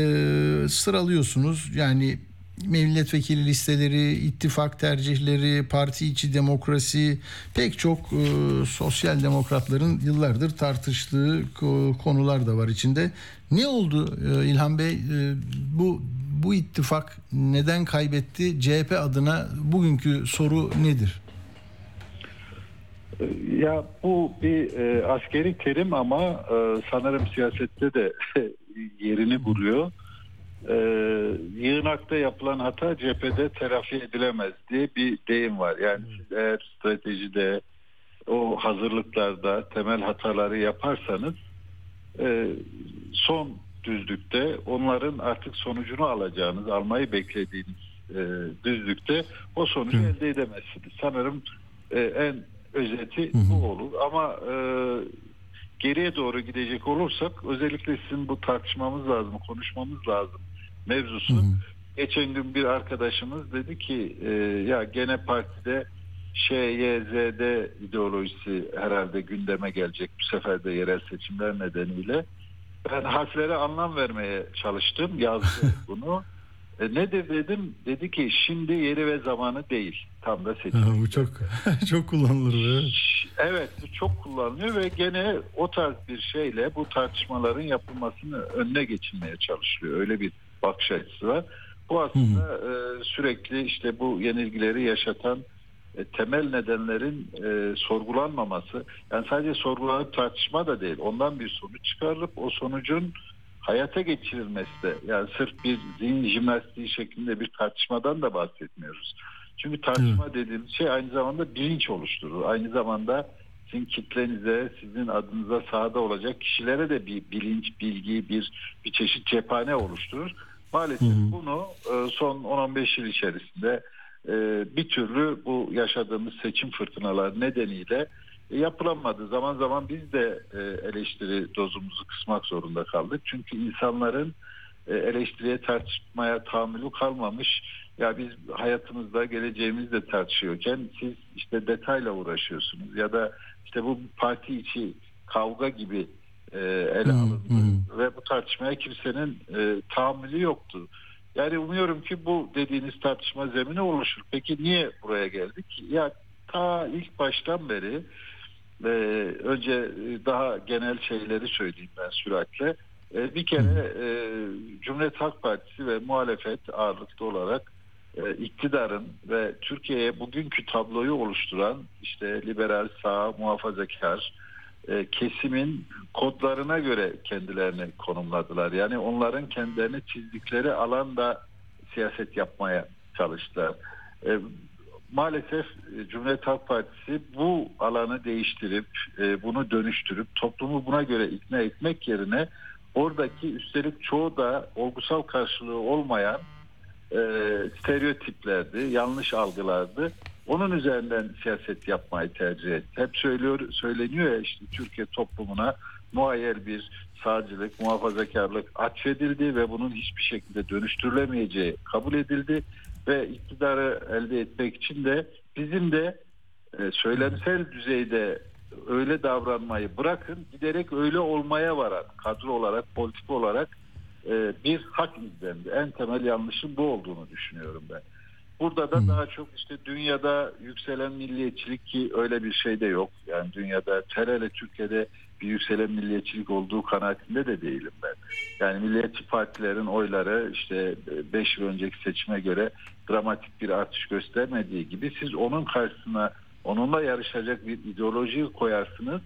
sıralıyorsunuz. Yani milletvekili listeleri, ittifak tercihleri, parti içi demokrasi pek çok e, sosyal demokratların yıllardır tartıştığı ko- konular da var içinde. Ne oldu e, İlhan Bey? E, bu bu ittifak neden kaybetti? CHP adına bugünkü soru nedir? Ya bu bir e, askeri terim ama e, sanırım siyasette de yerini buluyor. E, yığınakta yapılan hata cephede telafi edilemez diye bir deyim var. Yani siz eğer stratejide o hazırlıklarda temel hataları yaparsanız e, son düzlükte onların artık sonucunu alacağınız, almayı beklediğiniz e, düzlükte o sonucu Hı. elde edemezsiniz. Sanırım e, en özeti Hı hı. bu olur. Ama e, geriye doğru gidecek olursak özellikle sizin bu tartışmamız lazım, konuşmamız lazım mevzusu. Hı hı. Geçen gün bir arkadaşımız dedi ki e, ya gene partide Ş, Y, Z, D ideolojisi herhalde gündeme gelecek bu sefer de yerel seçimler nedeniyle. Ben harflere anlam vermeye çalıştım, yazdı bunu. E, nedir dedim, dedi ki şimdi yeri ve zamanı değil. Tam da seçim. Ha, bu çok çok kullanılır. Evet. Evet bu çok kullanılıyor ve gene o tarz bir şeyle bu tartışmaların yapılmasını önüne geçilmeye çalışılıyor. Öyle bir bakış açısı var. Bu aslında e, sürekli işte bu yenilgileri yaşatan e, temel nedenlerin e, sorgulanmaması. Yani sadece sorgulanıp tartışma da değil. Ondan bir sonuç çıkarılıp o sonucun hayata geçirilmesi de yani sırf bir zihin jimnastiği şeklinde bir tartışmadan da bahsetmiyoruz. Çünkü tartışma dediğimiz şey aynı zamanda bilinç oluşturur. Aynı zamanda sizin kitlenize, sizin adınıza sahada olacak kişilere de bir bilinç, bilgi, bir bir çeşit cephane oluşturur. Maalesef Hı hı. bunu e, son 10-15 yıl içerisinde e, bir türlü bu yaşadığımız seçim fırtınaları nedeniyle yapılamadı. Zaman zaman biz de e, eleştiri dozumuzu kısmak zorunda kaldık. Çünkü insanların e, eleştiriye tartışmaya tahammülü kalmamış. Ya biz hayatımızda geleceğimizde tartışıyorken siz işte detayla uğraşıyorsunuz ya da işte bu parti içi kavga gibi e, ele alındı hı. ve bu tartışmaya kimsenin e, tahammülü yoktu. Yani umuyorum ki bu dediğiniz tartışma zemini oluşur. Peki niye buraya geldik? Ya ta ilk baştan beri e, önce daha genel şeyleri söyleyeyim ben süratle. E, bir kere e, Cumhuriyet Halk Partisi ve muhalefet ağırlıklı olarak e, iktidarın ve Türkiye'ye bugünkü tabloyu oluşturan işte liberal sağ muhafazakar e, kesimin kodlarına göre kendilerini konumladılar. Yani onların kendilerini çizdikleri alanda siyaset yapmaya çalıştılar. E, maalesef e, Cumhuriyet Halk Partisi bu alanı değiştirip e, bunu dönüştürüp toplumu buna göre ikna etmek yerine oradaki üstelik çoğu da olgusal karşılığı olmayan e, stereotiplerdi, yanlış algılardı. Onun üzerinden siyaset yapmayı tercih etti. Hep söylüyor, söyleniyor ya işte Türkiye toplumuna muayyer bir sağcılık, muhafazakarlık atfedildi ve bunun hiçbir şekilde dönüştürülemeyeceği kabul edildi ve iktidarı elde etmek için de bizim de e, söylemsel düzeyde öyle davranmayı bırakın giderek öyle olmaya varan kadro olarak politik olarak e, bir hak izlendi. En temel yanlışın bu olduğunu düşünüyorum ben. Burada da Hı. daha çok işte dünyada yükselen milliyetçilik ki öyle bir şey de yok. Yani dünyada terele Türkiye'de bir yükselen milliyetçilik olduğu kanaatinde de değilim ben. Yani milliyetçi partilerin oyları işte 5 yıl önceki seçime göre dramatik bir artış göstermediği gibi siz onun karşısına onunla yarışacak bir ideolojiyi koyarsınız.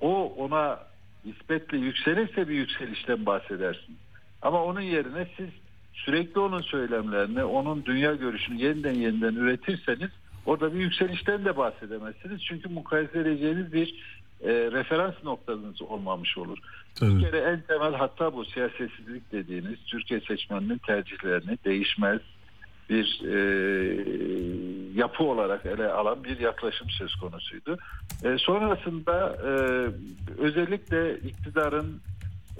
O ona nispetle yükselirse bir yükselişten bahsedersiniz. Ama onun yerine siz sürekli onun söylemlerini, onun dünya görüşünü yeniden yeniden üretirseniz orada bir yükselişten de bahsedemezsiniz. Çünkü mukayese edeceğiniz bir e, referans noktanız olmamış olur. Bir Tabii. kere en temel hatta bu siyasetsizlik dediğiniz Türkiye seçmeninin tercihlerini değişmez bir e, yapı olarak ele alan bir yaklaşım söz konusuydu. E, sonrasında e, özellikle iktidarın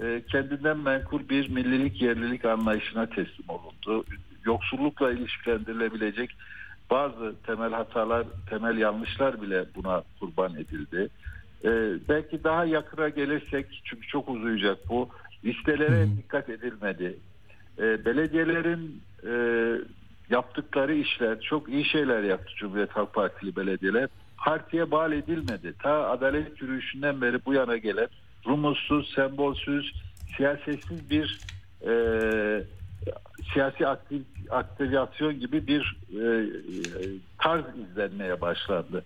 e, kendinden menkul bir millilik yerlilik anlayışına teslim olundu. Yoksullukla ilişkilendirilebilecek bazı temel hatalar, temel yanlışlar bile buna kurban edildi. E, belki daha yakına gelirsek çünkü çok uzayacak bu listelere Hı. dikkat edilmedi. E, belediyelerin e, yaptıkları işler çok iyi şeyler yaptı Cumhuriyet Halk Partili belediyeler. Partiye bağlı edilmedi. Ta adalet yürüyüşünden beri bu yana gelen rumuzsuz, sembolsüz, siyasetsiz bir e, siyasi aktiv, aktivasyon gibi bir e, e, tarz izlenmeye başlandı.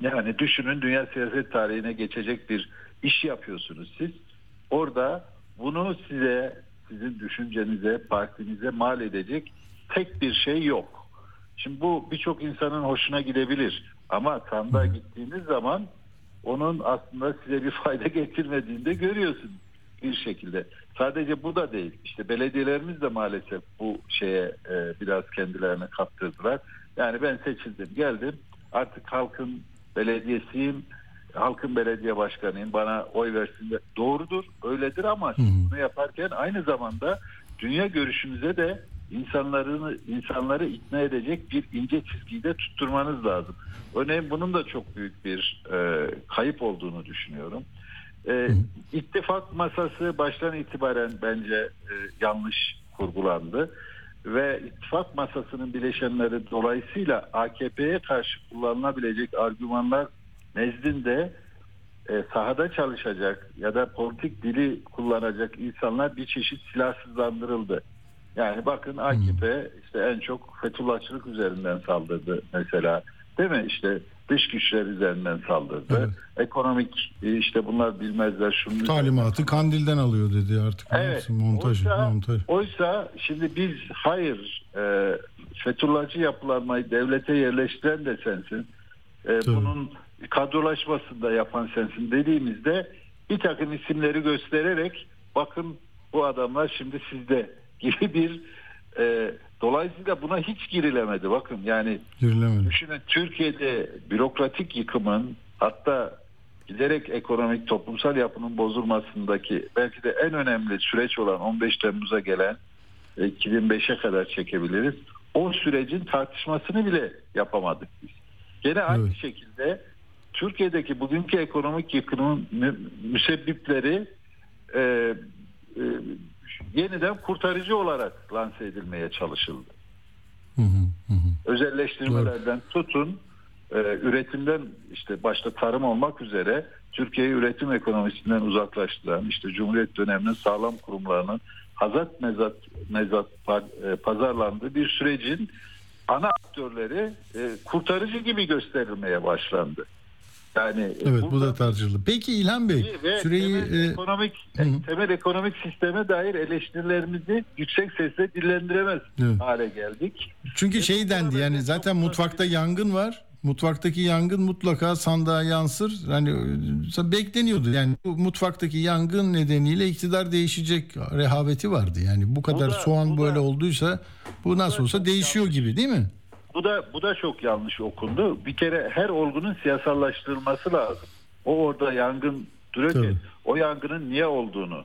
Yani düşünün dünya siyaset tarihine geçecek bir iş yapıyorsunuz siz. Orada bunu size, sizin düşüncenize, partinize mal edecek tek bir şey yok. Şimdi bu birçok insanın hoşuna gidebilir. Ama sandığa gittiğiniz zaman onun aslında size bir fayda getirmediğini de görüyorsun bir şekilde. Sadece bu da değil. İşte belediyelerimiz de maalesef bu şeye e, biraz kendilerine kaptırdılar. Yani ben seçildim, geldim. Artık halkın belediyesiyim. Halkın belediye başkanıyım. Bana oy versin de doğrudur, öyledir ama siz bunu yaparken aynı zamanda dünya görüşünüze de insanları insanları ikna edecek bir ince çizgiyi de tutturmanız lazım. Örneğin bunun da çok büyük bir e, kayıp olduğunu düşünüyorum. E, ittifak masası baştan itibaren bence e, yanlış kurgulandı ve ittifak masasının bileşenleri dolayısıyla AKP'ye karşı kullanılabilecek argümanlar nezdinde e, sahada çalışacak ya da politik dili kullanacak insanlar bir çeşit silahsızlandırıldı. Yani bakın AKP işte en çok Fethullahçılık üzerinden saldırdı mesela. Değil mi? İşte dış güçler üzerinden saldırdı. Ekonomik e, işte bunlar bilmezler şunu. Talimatı Kandil'den alıyor dedi artık. Evet. Montaj, oysa, montaj. oysa şimdi biz hayır e, Fethullahçı yapılanmayı devlete yerleştiren de sensin. E, Tabii. bunun kadrolaşmasını da yapan sensin dediğimizde bir takım isimleri göstererek bakın bu adamlar şimdi sizde gibi bir e, dolayısıyla buna hiç girilemedi. Bakın yani Girilemedi. Düşünün Türkiye'de bürokratik yıkımın hatta giderek ekonomik toplumsal yapının bozulmasındaki belki de en önemli süreç olan 15 Temmuz'a gelen e, 2005'e kadar çekebiliriz. O sürecin tartışmasını bile yapamadık biz. Gene aynı Evet. şekilde Türkiye'deki bugünkü ekonomik yıkımın mü- müsebbipleri e, e, yeniden kurtarıcı olarak lanse edilmeye çalışıldı. Hı hı, özelleştirmelerden tutun e, üretimden işte başta tarım olmak üzere Türkiye'yi üretim ekonomisinden uzaklaştıran işte Cumhuriyet döneminin sağlam kurumlarının hazat mezat mezat e, pazarlandığı bir sürecin ana aktörleri e, kurtarıcı gibi gösterilmeye başlandı. Yani e, Evet bu da tartışıldı. Peki İlhan Bey ve süreyi temel e, ekonomik Hı temel ekonomik sisteme dair eleştirilerimizi yüksek sesle dillendiremez Evet. hale geldik. çünkü E, şey dendi yani zaten mutfakta bir- yangın var. Mutfaktaki yangın mutlaka sandığa yansır. Hani e, bekleniyordu. Yani bu mutfaktaki yangın nedeniyle iktidar değişecek rehaveti vardı. Yani bu kadar da- soğan bu da- böyle olduysa bu nasıl olsa değişiyor gibi değil mi? Bu da bu da çok yanlış okundu. Bir kere her olgunun siyasallaştırılması lazım. O orada yangın duruyorken Tabii. o yangının niye olduğunu,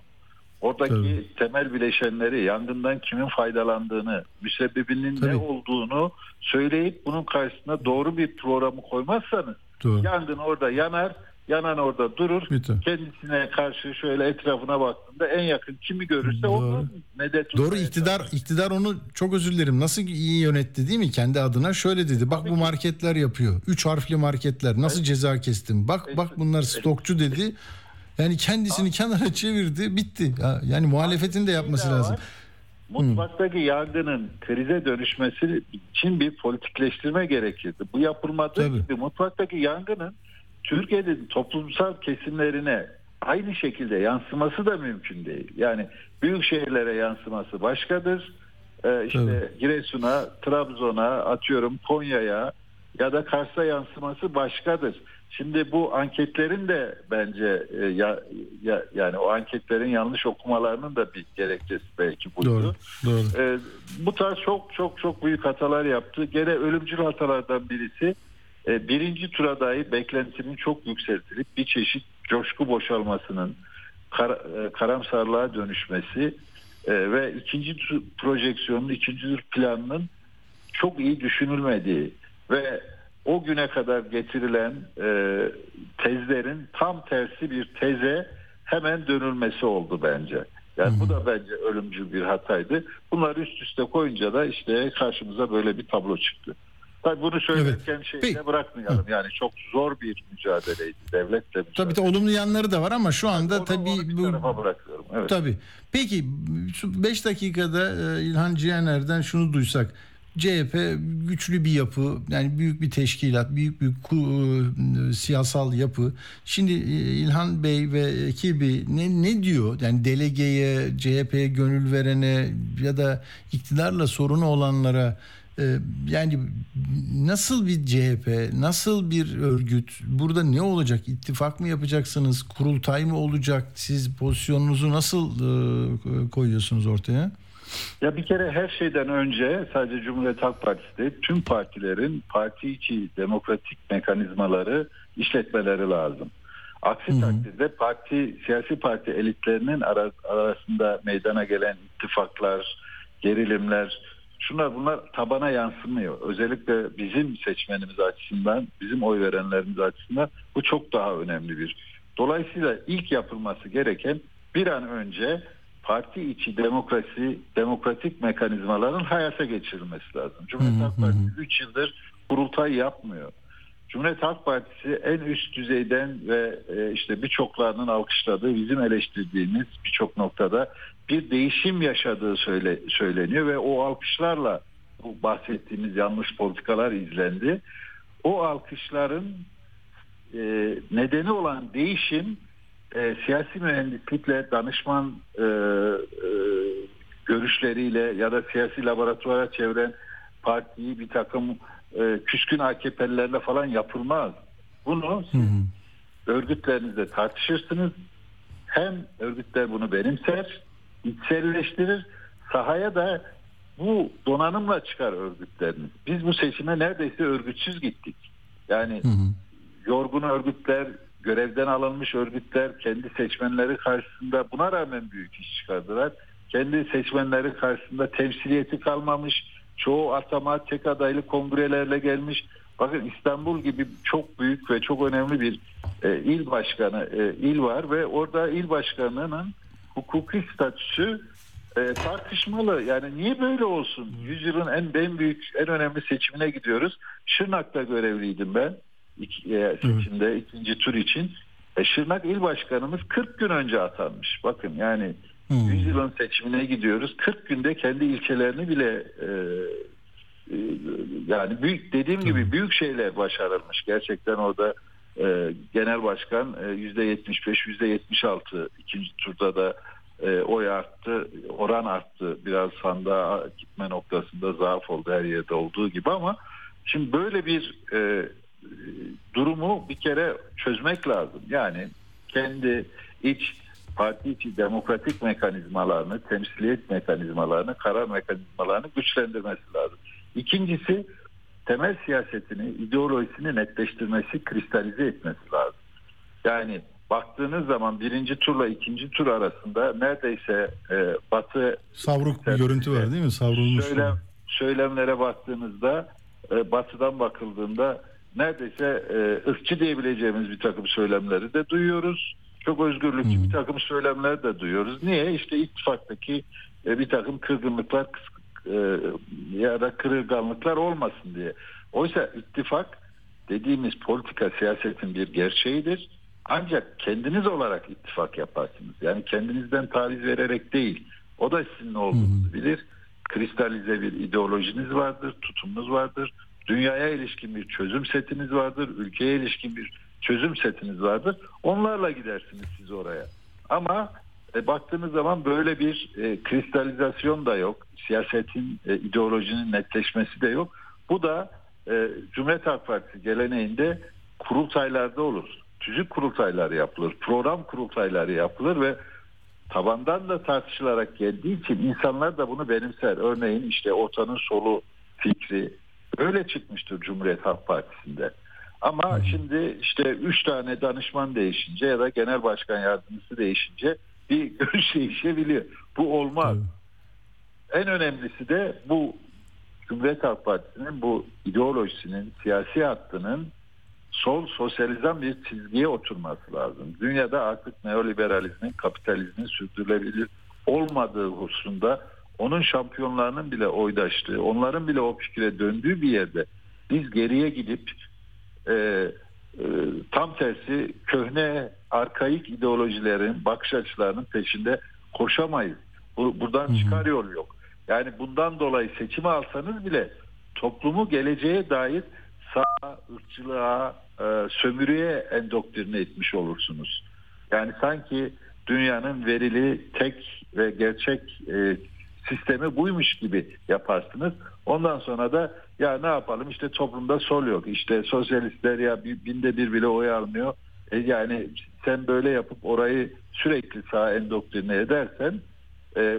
oradaki Tabii. temel bileşenleri, yangından kimin faydalandığını, müsebbibinin Tabii. ne olduğunu söyleyip bunun karşısına doğru bir programı koymazsanız Doğru. yangın orada yanar, yanan orada durur. Biter. Kendisine karşı şöyle etrafına baktığında en yakın kimi görürse Doğru. onu medet Doğru iktidar iktidar onu çok özür dilerim nasıl iyi yönetti değil mi kendi adına şöyle dedi bak bu marketler yapıyor üç harfli marketler nasıl ceza kestim bak bak bunlar stokçu dedi yani kendisini kenara çevirdi bitti Ya- yani muhalefetin de yapması lazım. var. Mutfaktaki yangının krize dönüşmesi için bir politikleştirme gerekirdi. Bu yapılmadığı Tabii. gibi mutfaktaki yangının Türkiye'nin toplumsal kesimlerine aynı şekilde yansıması da mümkün değil. Yani büyük şehirlere yansıması başkadır. Ee, işte Tabii. Giresun'a, Trabzon'a, atıyorum Konya'ya ya da Kars'a yansıması başkadır. Şimdi bu anketlerin de bence e, ya, ya yani o anketlerin yanlış okumalarının da bir gerekçesi belki buydu. Doğru doğru. Ee, bu tarz çok çok çok büyük hatalar yaptı. Gene ölümcül hatalardan birisi e, birinci tura dahi beklentinin çok yükseltilip bir çeşit coşku boşalmasının kar, e, karamsarlığa dönüşmesi e, ve ikinci tur projeksiyonun, ikinci tur planının çok iyi düşünülmediği ve o güne kadar getirilen e, tezlerin tam tersi bir teze hemen dönülmesi oldu bence. Yani bu da bence ölümcül bir hataydı. Bunları üst üste koyunca da işte karşımıza böyle bir tablo çıktı. Tabii bunu söylerken Evet. şeyi Peki. de bırakmayalım. Yani çok zor bir mücadeleydi. Devletle mücadele. Tabii de olumlu yanları da var ama şu anda Onu- tabii onu bu tarafa bırakıyorum. Evet. Tabii. Peki 5 dakikada e, İlhan Cihaner'den şunu duysak. CHP güçlü bir yapı, yani büyük bir teşkilat, büyük bir ku- e, siyasal yapı. Şimdi e, İlhan Bey ve ekibi ne ne diyor? Yani delegeye, CHP'ye gönül verene ya da iktidarla sorunu olanlara yani nasıl bir CHP, nasıl bir örgüt, burada ne olacak? İttifak mı yapacaksınız, kurultay mı olacak? Siz pozisyonunuzu nasıl e, koyuyorsunuz ortaya? Ya bir kere her şeyden önce sadece Cumhuriyet Halk Partisi değil, tüm partilerin parti içi demokratik mekanizmaları işletmeleri lazım. Aksi Hı hı. takdirde parti siyasi parti elitlerinin ara- arasında meydana gelen ittifaklar, gerilimler, şunlar bunlar tabana yansımıyor. Özellikle bizim seçmenimiz açısından, bizim oy verenlerimiz açısından bu çok daha önemli bir. Dolayısıyla ilk yapılması gereken bir an önce parti içi demokrasi, demokratik mekanizmaların hayata geçirilmesi lazım. Cumhuriyet Halk. Partisi 3 yıldır kurultay yapmıyor. Cumhuriyet Halk Partisi en üst düzeyden ve e, işte birçoklarının alkışladığı, bizim eleştirdiğimiz birçok noktada bir değişim yaşadığı söyle, söyleniyor ve o alkışlarla bu bahsettiğimiz yanlış politikalar izlendi. O alkışların e, nedeni olan değişim e, siyasi mühendislikle, danışman e, e, görüşleriyle ya da siyasi laboratuvara çeviren partiyi bir takım e, küskün AKP'lilerle falan yapılmaz. Bunu Hı hı. örgütlerinizde tartışırsınız. Hem örgütler bunu benimser, içselleştirir. Sahaya da bu donanımla çıkar örgütleriniz. Biz bu seçime neredeyse örgütsüz gittik. Yani Hı hı. yorgun örgütler, görevden alınmış örgütler kendi seçmenleri karşısında buna rağmen büyük iş çıkardılar. Kendi seçmenleri karşısında temsiliyeti kalmamış. Çoğu atama tek adaylı kongrelerle gelmiş. Bakın İstanbul gibi çok büyük ve çok önemli bir e, il başkanı e, il var ve orada il başkanının hukuki statüsü e, tartışmalı. Yani niye böyle olsun? Yüzyılın en en büyük, en önemli seçimine gidiyoruz. Şırnak'ta görevliydim ben İki, e, seçimde ikinci tur için. E, Şırnak il başkanımız 40 gün önce atanmış. Bakın yani Hmm. yüzyılın seçimine gidiyoruz. 40 günde kendi ilçelerini bile e, e, yani büyük dediğim gibi büyük şeyler başarılmış. Gerçekten orada e, genel başkan e, %75 %76 ikinci turda da e, oy arttı, oran arttı. Biraz sandığa gitme noktasında zaaf oldu her yerde olduğu gibi ama şimdi böyle bir e, durumu bir kere çözmek lazım. Yani kendi iç parti içi demokratik mekanizmalarını, temsiliyet mekanizmalarını, karar mekanizmalarını güçlendirmesi lazım. İkincisi temel siyasetini, ideolojisini netleştirmesi, kristalize etmesi lazım. Yani baktığınız zaman birinci turla ikinci tur arasında neredeyse e, Batı Savruk bir görüntü var değil mi? Savrulmuş. söylem, söylemlere baktığınızda e, Batı'dan bakıldığında neredeyse e, ırkçı diyebileceğimiz bir takım söylemleri de duyuyoruz. Çok özgürlükçü Hı. bir takım söylemler de duyuyoruz. Niye? İşte ittifaktaki e, bir takım kırgınlıklar e, ya da kırılganlıklar olmasın diye. Oysa ittifak dediğimiz politika siyasetin bir gerçeğidir. Ancak kendiniz olarak ittifak yaparsınız. Yani kendinizden taviz vererek değil. O da sizin ne olduğunuzu bilir. Kristalize bir ideolojiniz vardır, tutumunuz vardır. Dünyaya ilişkin bir çözüm setiniz vardır. Ülkeye ilişkin bir çözüm setiniz vardır. Onlarla gidersiniz siz oraya. Ama e, baktığınız zaman böyle bir e, kristalizasyon da yok. Siyasetin, e, ideolojinin netleşmesi de yok. Bu da e, Cumhuriyet Halk Partisi geleneğinde kurultaylarda olur. Tüzük kurultayları yapılır, program kurultayları yapılır ve tabandan da tartışılarak geldiği için insanlar da bunu benimser. Örneğin işte ortanın solu fikri öyle çıkmıştır Cumhuriyet Halk Partisi'nde. Ama şimdi işte üç tane danışman değişince ya da genel başkan yardımcısı değişince bir görüş değişebiliyor. Bu olmaz. En önemlisi de bu Cumhuriyet Halk Partisi'nin bu ideolojisinin, siyasi hattının sol sosyalizm bir çizgiye oturması lazım. Dünyada artık neoliberalizmin, kapitalizmin sürdürülebilir olmadığı hususunda onun şampiyonlarının bile oydaştığı, onların bile o fikre döndüğü bir yerde biz geriye gidip e, e, tam tersi köhne, arkaik ideolojilerin, bakış açılarının peşinde koşamayız. Bu, buradan çıkar yol yok. Yani bundan dolayı seçimi alsanız bile toplumu geleceğe dair sağ, ırkçılığa, e, sömürüye endoktrine etmiş olursunuz. Yani sanki dünyanın verili tek ve gerçek e, sistemi buymuş gibi yaparsınız. Ondan sonra da ya ne yapalım işte toplumda sol yok. İşte sosyalistler ya binde bir bile oy almıyor. E yani sen böyle yapıp orayı sürekli sağa endoktrine edersen e,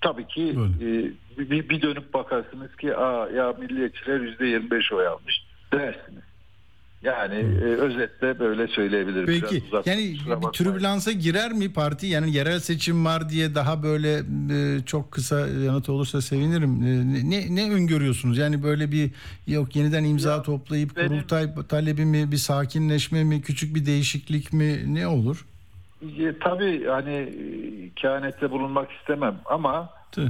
tabii ki e, bir, bir dönüp bakarsınız ki Aa, ya milliyetçiler yüzde yirmi beş oy almış dersiniz. Yani e, özetle böyle söyleyebilirim. Peki yani bir türbülansa girer mi parti? Yani yerel seçim var diye daha böyle e, çok kısa yanıt olursa sevinirim. E, ne ne öngörüyorsunuz? Yani böyle bir yok yeniden imza ya, toplayıp benim, kurultay talebi mi, bir sakinleşme mi, küçük bir değişiklik mi ne olur? E, tabii hani kehanette bulunmak istemem ama e,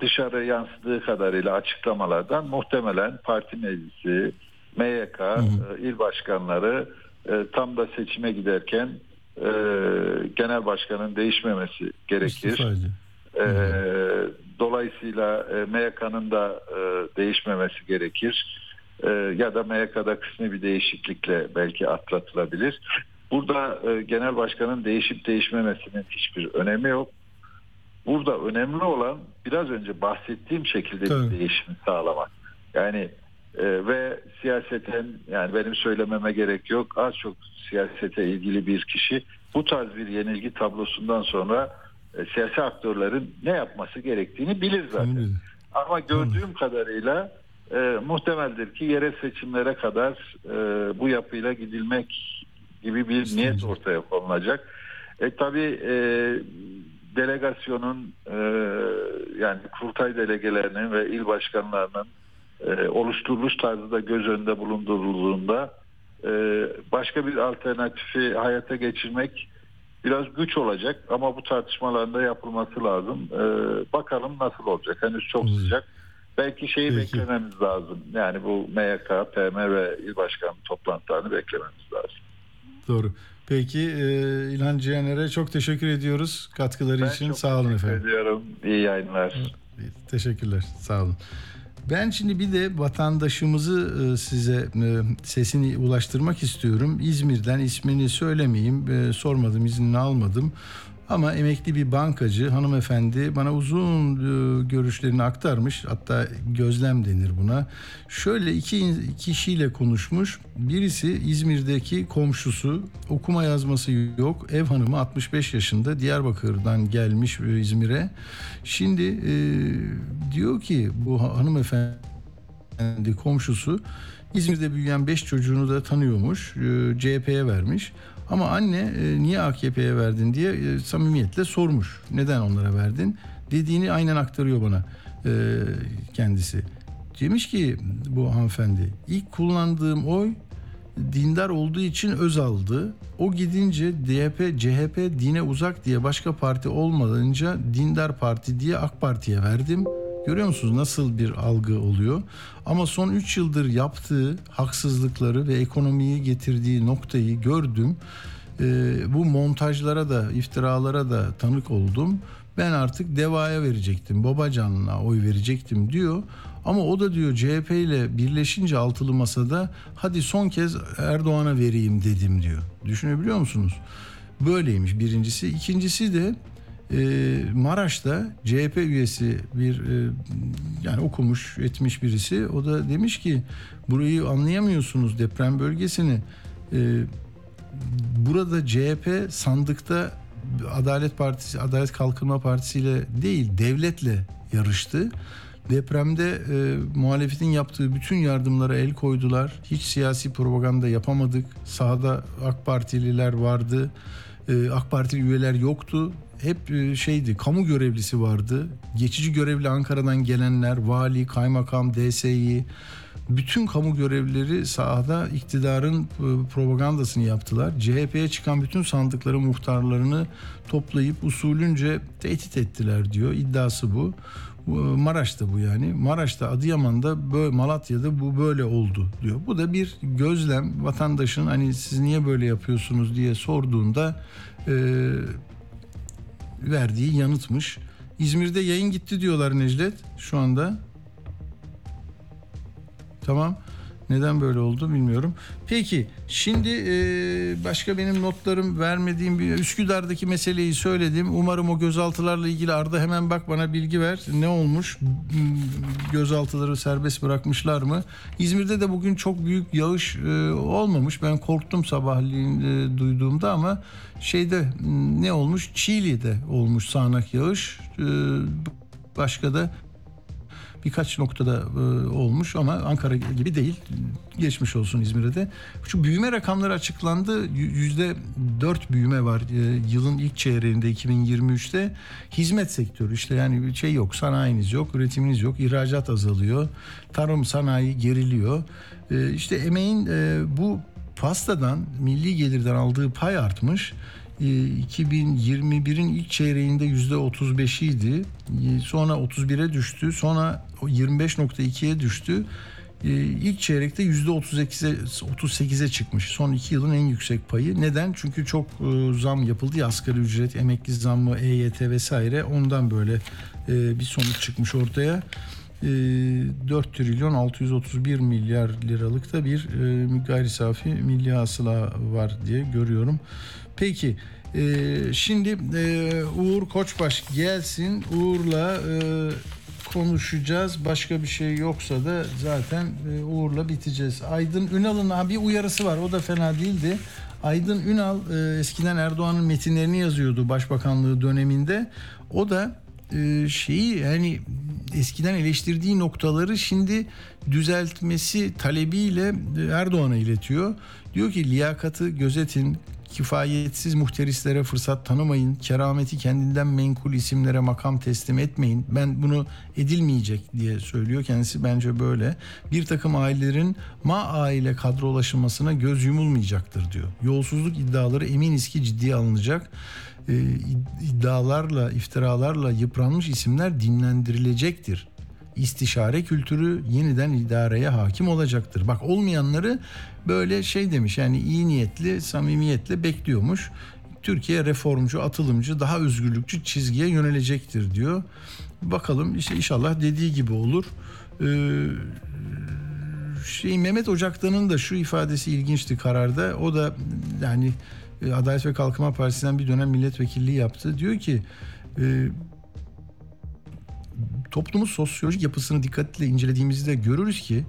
dışarı yansıdığı kadarıyla açıklamalardan muhtemelen parti meclisi MYK hı hı. E, il başkanları e, tam da seçime giderken e, genel başkanın değişmemesi gerekir. E, dolayısıyla MYK'nın da değişmemesi gerekir. Ya da MYK'da kısmi bir değişiklikle belki atlatılabilir. Burada genel başkanın değişip değişmemesinin hiçbir önemi yok. Burada önemli olan biraz önce bahsettiğim şekilde Tabii. bir değişimi sağlamak. Yani e, ve siyaseten yani benim söylememe gerek yok az çok siyasete ilgili bir kişi bu tarz bir yenilgi tablosundan sonra e, siyasi aktörlerin ne yapması gerektiğini bilir zaten. Tamam. Ama gördüğüm kadarıyla e, muhtemeldir ki yerel seçimlere kadar e, bu yapıyla gidilmek gibi bir İsteyeceğim. niyet ortaya konulacak. E tabi e, delegasyonun e, yani kurultay delegelerinin ve il başkanlarının e, oluşturuluş tarzı da göz önünde bulundurulduğunda e, başka bir alternatifi hayata geçirmek biraz güç olacak ama bu tartışmaların da yapılması lazım. E, bakalım nasıl olacak. Henüz çok sıcak. Belki şeyi Peki. beklememiz lazım. Yani bu MYK, PM ve il başkanı toplantılarını beklememiz lazım. Doğru. Peki e, İlhan Cihaner'e çok teşekkür ediyoruz katkıları ben için. Sağ olun efendim. Teşekkür ediyorum. İyi yayınlar. Teşekkürler. Sağ olun. Ben şimdi bir de vatandaşımızı e, size e, sesini ulaştırmak istiyorum. İzmir'den ismini söylemeyeyim, e, sormadım, iznini almadım. Ama emekli bir bankacı hanımefendi bana uzun görüşlerini aktarmış. Hatta gözlem denir buna. Şöyle iki kişiyle konuşmuş. Birisi İzmir'deki komşusu okuma yazması yok. Ev hanımı 65 yaşında Diyarbakır'dan gelmiş İzmir'e. Şimdi e, diyor ki bu hanımefendi komşusu İzmir'de büyüyen 5 çocuğunu da tanıyormuş. E, CHP'ye vermiş. Ama anne e, niye AKP'ye verdin diye e, samimiyetle sormuş. Neden onlara verdin? Dediğini aynen aktarıyor bana e, kendisi. Demiş ki bu hanımefendi ilk kullandığım oy dindar olduğu için öz aldı. O gidince DHP, CHP dine uzak diye başka parti olmadınca dindar parti diye AK Parti'ye verdim. Görüyor musunuz nasıl bir algı oluyor? Ama son 3 yıldır yaptığı haksızlıkları ve ekonomiyi getirdiği noktayı gördüm. Ee, bu montajlara da, iftiralara da tanık oldum. Ben artık Deva'ya verecektim, Babacan'la oy verecektim diyor. Ama o da diyor CHP ile birleşince altılı masada hadi son kez Erdoğan'a vereyim dedim diyor. Düşünebiliyor musunuz? Böyleymiş birincisi. İkincisi de e, Maraş'ta CHP üyesi bir e, yani okumuş etmiş birisi o da demiş ki burayı anlayamıyorsunuz deprem bölgesini e, burada CHP sandıkta Adalet Partisi Adalet Kalkınma Partisi ile değil devletle yarıştı. Depremde e, muhalefetin yaptığı bütün yardımlara el koydular. Hiç siyasi propaganda yapamadık. Sahada AK Partililer vardı. E, AK Partili üyeler yoktu. Hep e, şeydi, kamu görevlisi vardı. Geçici görevli Ankara'dan gelenler, vali, kaymakam, DSİ, bütün kamu görevlileri sahada iktidarın e, propagandasını yaptılar. CHP'ye çıkan bütün sandıkları muhtarlarını toplayıp usulünce tehdit ettiler diyor. İddiası bu. E, Maraş'ta bu yani. Maraş'ta, Adıyaman'da, böyle, Malatya'da bu böyle oldu diyor. Bu da bir gözlem. Vatandaşın hani siz niye böyle yapıyorsunuz diye sorduğunda verdiği yanıtmış. İzmir'de yayın gitti diyorlar Necdet şu anda. Tamam. Neden böyle oldu bilmiyorum. Peki şimdi e, başka benim notlarım vermediğim bir Üsküdar'daki meseleyi söyledim. Umarım o gözaltılarla ilgili Arda hemen bak bana bilgi ver. Ne olmuş? Hmm, Gözaltıları serbest bırakmışlar mı? İzmir'de de bugün çok büyük yağış e, olmamış. Ben korktum sabahleyin e, duyduğumda ama şeyde hmm, ne olmuş? Çiğli'de olmuş sağanak yağış. E, başka da birkaç noktada e, olmuş ama Ankara gibi değil. Geçmiş olsun İzmir'e de. Şu büyüme rakamları açıklandı. Yüzde dört büyüme var e, yılın ilk çeyreğinde 2023'te. Hizmet sektörü işte yani bir şey yok. Sanayiniz yok, üretiminiz yok. ihracat azalıyor. Tarım sanayi geriliyor. E, işte emeğin bu pastadan milli gelirden aldığı pay artmış. 2021'in ilk çeyreğinde yüzde 35'iydi. Sonra 31'e düştü. Sonra 25.2'ye düştü. İlk çeyrekte yüzde 38'e 38'e çıkmış. Son iki yılın en yüksek payı. Neden? Çünkü çok zam yapıldı ya asgari ücret, emekli zammı, EYT vesaire. Ondan böyle bir sonuç çıkmış ortaya. 4 trilyon 631 milyar liralık da bir gayri safi milli hasıla var diye görüyorum. Peki e, şimdi e, Uğur Koçbaş gelsin. Uğur'la e, konuşacağız. Başka bir şey yoksa da zaten e, Uğur'la biteceğiz. Aydın Ünal'ın bir uyarısı var. O da fena değildi. Aydın Ünal e, eskiden Erdoğan'ın metinlerini yazıyordu başbakanlığı döneminde. O da e, şeyi yani eskiden eleştirdiği noktaları şimdi düzeltmesi talebiyle Erdoğan'a iletiyor. Diyor ki liyakatı gözetin, kifayetsiz muhterislere fırsat tanımayın. Kerameti kendinden menkul isimlere makam teslim etmeyin. Ben bunu edilmeyecek diye söylüyor kendisi bence böyle. Bir takım ailelerin ma aile kadrolaşılmasına göz yumulmayacaktır diyor. Yolsuzluk iddiaları eminiz ki ciddiye alınacak. Ee, iddialarla, iftiralarla yıpranmış isimler dinlendirilecektir istişare kültürü yeniden idareye hakim olacaktır. Bak olmayanları böyle şey demiş yani iyi niyetli, samimiyetle bekliyormuş. Türkiye reformcu, atılımcı, daha özgürlükçü çizgiye yönelecektir diyor. Bakalım işte inşallah dediği gibi olur. Ee, şey Mehmet Ocaktan'ın da şu ifadesi ilginçti kararda. O da yani Adalet ve Kalkınma Partisi'nden bir dönem milletvekilliği yaptı. Diyor ki e, toplumun sosyolojik yapısını dikkatle incelediğimizde görürüz ki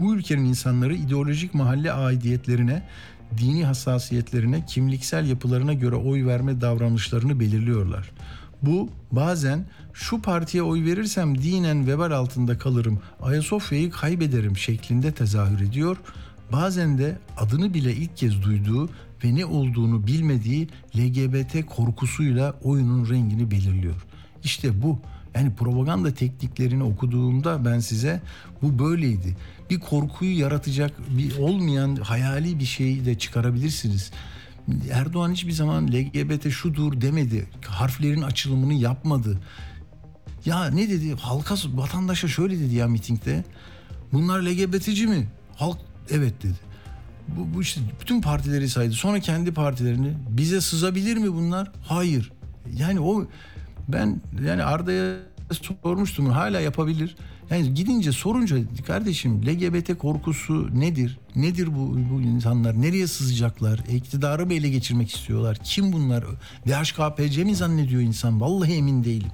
bu ülkenin insanları ideolojik mahalle aidiyetlerine, dini hassasiyetlerine, kimliksel yapılarına göre oy verme davranışlarını belirliyorlar. Bu bazen şu partiye oy verirsem dinen vebal altında kalırım, Ayasofya'yı kaybederim şeklinde tezahür ediyor. Bazen de adını bile ilk kez duyduğu ve ne olduğunu bilmediği LGBT korkusuyla oyunun rengini belirliyor. İşte bu yani propaganda tekniklerini okuduğumda ben size bu böyleydi. Bir korkuyu yaratacak bir olmayan hayali bir şey de çıkarabilirsiniz. Erdoğan hiçbir zaman LGBT şudur demedi. Harflerin açılımını yapmadı. Ya ne dedi? Halka vatandaşa şöyle dedi ya mitingde. Bunlar LGBT'ci mi? Halk evet dedi. Bu, bu işte bütün partileri saydı. Sonra kendi partilerini. Bize sızabilir mi bunlar? Hayır. Yani o ben yani Arda'ya sormuştum hala yapabilir. Yani gidince sorunca kardeşim LGBT korkusu nedir? Nedir bu, bu insanlar? Nereye sızacaklar? E, iktidarı mı ele geçirmek istiyorlar? Kim bunlar? DHKPC mi zannediyor insan? Vallahi emin değilim.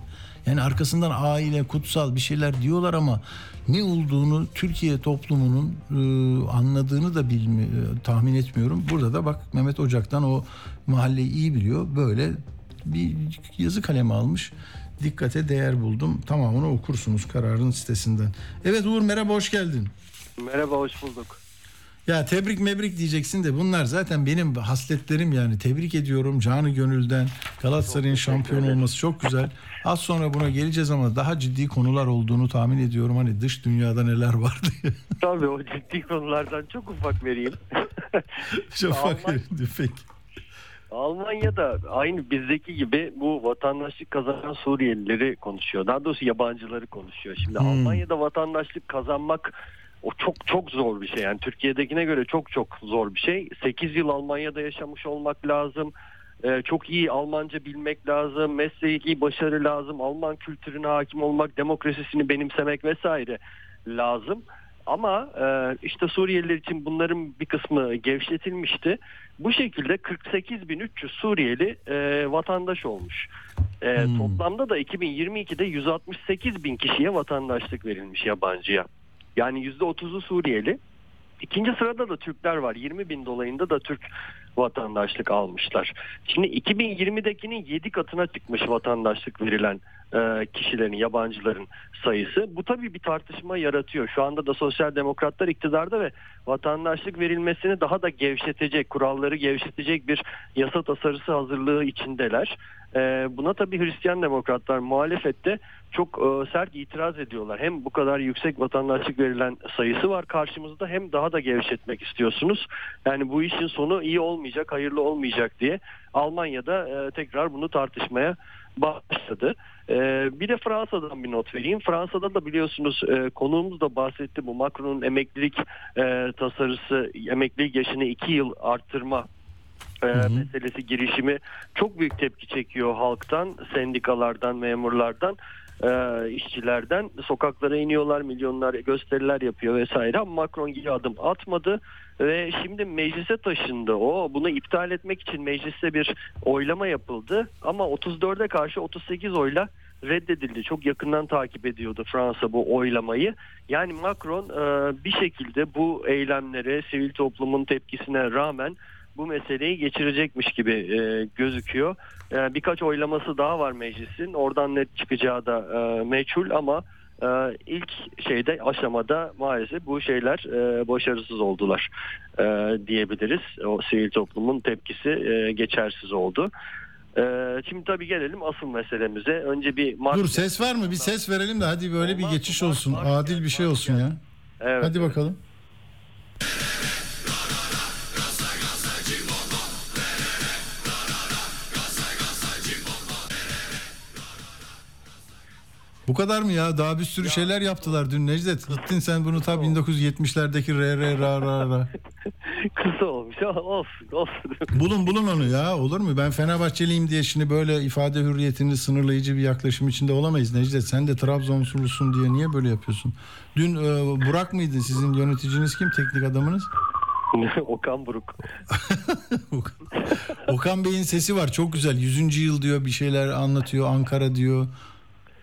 Yani arkasından aile, kutsal bir şeyler diyorlar ama ne olduğunu Türkiye toplumunun e, anladığını da bilmi, e, tahmin etmiyorum. Burada da bak Mehmet Ocak'tan o mahalleyi iyi biliyor. Böyle bir yazı kalemi almış dikkate değer buldum. Tamamını okursunuz kararın sitesinden. Evet Uğur merhaba hoş geldin. Merhaba hoş bulduk. Ya tebrik mebrik diyeceksin de bunlar zaten benim hasletlerim yani. Tebrik ediyorum canı gönülden. Galatasaray'ın şampiyon olması çok güzel. Az sonra buna geleceğiz ama daha ciddi konular olduğunu tahmin ediyorum. Hani dış dünyada neler var diye. Tabii o ciddi konulardan çok ufak vereyim. çok Alman- fark Peki. Almanya'da aynı bizdeki gibi bu vatandaşlık kazanan Suriyelileri konuşuyor. Daha doğrusu yabancıları konuşuyor. Şimdi Hmm. Almanya'da vatandaşlık kazanmak o çok çok zor bir şey. Yani Türkiye'dekine göre çok çok zor bir şey. 8 yıl Almanya'da yaşamış olmak lazım. Ee, çok iyi Almanca bilmek lazım. Mesleki başarı lazım. Alman kültürüne hakim olmak, demokrasisini benimsemek vesaire lazım. Ama e, işte Suriyeliler için bunların bir kısmı gevşetilmişti. Bu şekilde 48.300 Suriyeli e, vatandaş olmuş. E, Hmm. Toplamda da 2022'de 168 bin kişiye vatandaşlık verilmiş yabancıya. Yani %30'u Suriyeli. İkinci sırada da Türkler var. 20 bin dolayında da Türk vatandaşlık almışlar. Şimdi 2020'dekinin 7 katına çıkmış vatandaşlık verilen e, kişilerin, yabancıların sayısı. Bu tabii bir tartışma yaratıyor. Şu anda da sosyal demokratlar iktidarda ve vatandaşlık verilmesini daha da gevşetecek, kuralları gevşetecek bir yasa tasarısı hazırlığı içindeler. E, buna tabii Hristiyan demokratlar muhalefette çok e, sert itiraz ediyorlar. Hem bu kadar yüksek vatandaşlık verilen sayısı var karşımızda hem daha da gevşetmek istiyorsunuz. Yani bu işin sonu iyi olmayacak, hayırlı olmayacak diye Almanya'da e, tekrar bunu tartışmaya başladı. E, bir de Fransa'dan bir not vereyim. Fransa'da da biliyorsunuz e, konuğumuz da bahsetti bu Macron'un emeklilik e, tasarısı, emeklilik yaşını iki yıl arttırma e, hı. meselesi girişimi çok büyük tepki çekiyor halktan, sendikalardan, memurlardan, e, işçilerden. Sokaklara iniyorlar, milyonlar gösteriler yapıyor vesaire ama Macron geri adım atmadı ve şimdi meclise taşındı o. Bunu iptal etmek için mecliste bir oylama yapıldı ama 34'e karşı 38 oyla reddedildi. Çok yakından takip ediyordu Fransa bu oylamayı. Yani Macron e, bir şekilde bu eylemlere, sivil toplumun tepkisine rağmen bu meseleyi geçirecekmiş gibi e, gözüküyor. E, birkaç oylaması daha var meclisin. Oradan net çıkacağı da e, meçhul ama e, ilk şeyde aşamada maalesef bu şeyler e, başarısız oldular e, diyebiliriz. O sivil toplumun tepkisi e, geçersiz oldu. E, şimdi tabii gelelim asıl meselemize. Önce bir Mart- Dur ses var mı? Bir ses verelim de hadi böyle bir Olmaz, geçiş olmaz. olsun. Var, Adil bir şey olsun ya. Evet, Hadi evet. bakalım. Bu kadar mı ya? Daha bir sürü şeyler yaptılar dün Necdet. Gittin sen bunu tam 1970'lerdeki re re ra ra ra. Kısa olmuş ama olsun olsun. Bulun bulun onu ya. Olur mu? Ben Fenerbahçeliyim diye şimdi böyle ifade hürriyetini sınırlayıcı bir yaklaşım içinde olamayız Necdet. Sen de Trabzonsporlusun diye niye böyle yapıyorsun? Dün e, Burak mıydı sizin yöneticiniz kim? Teknik adamınız? Okan Buruk. Okan Bey'in sesi var çok güzel. 100. yıl diyor bir şeyler anlatıyor Ankara diyor.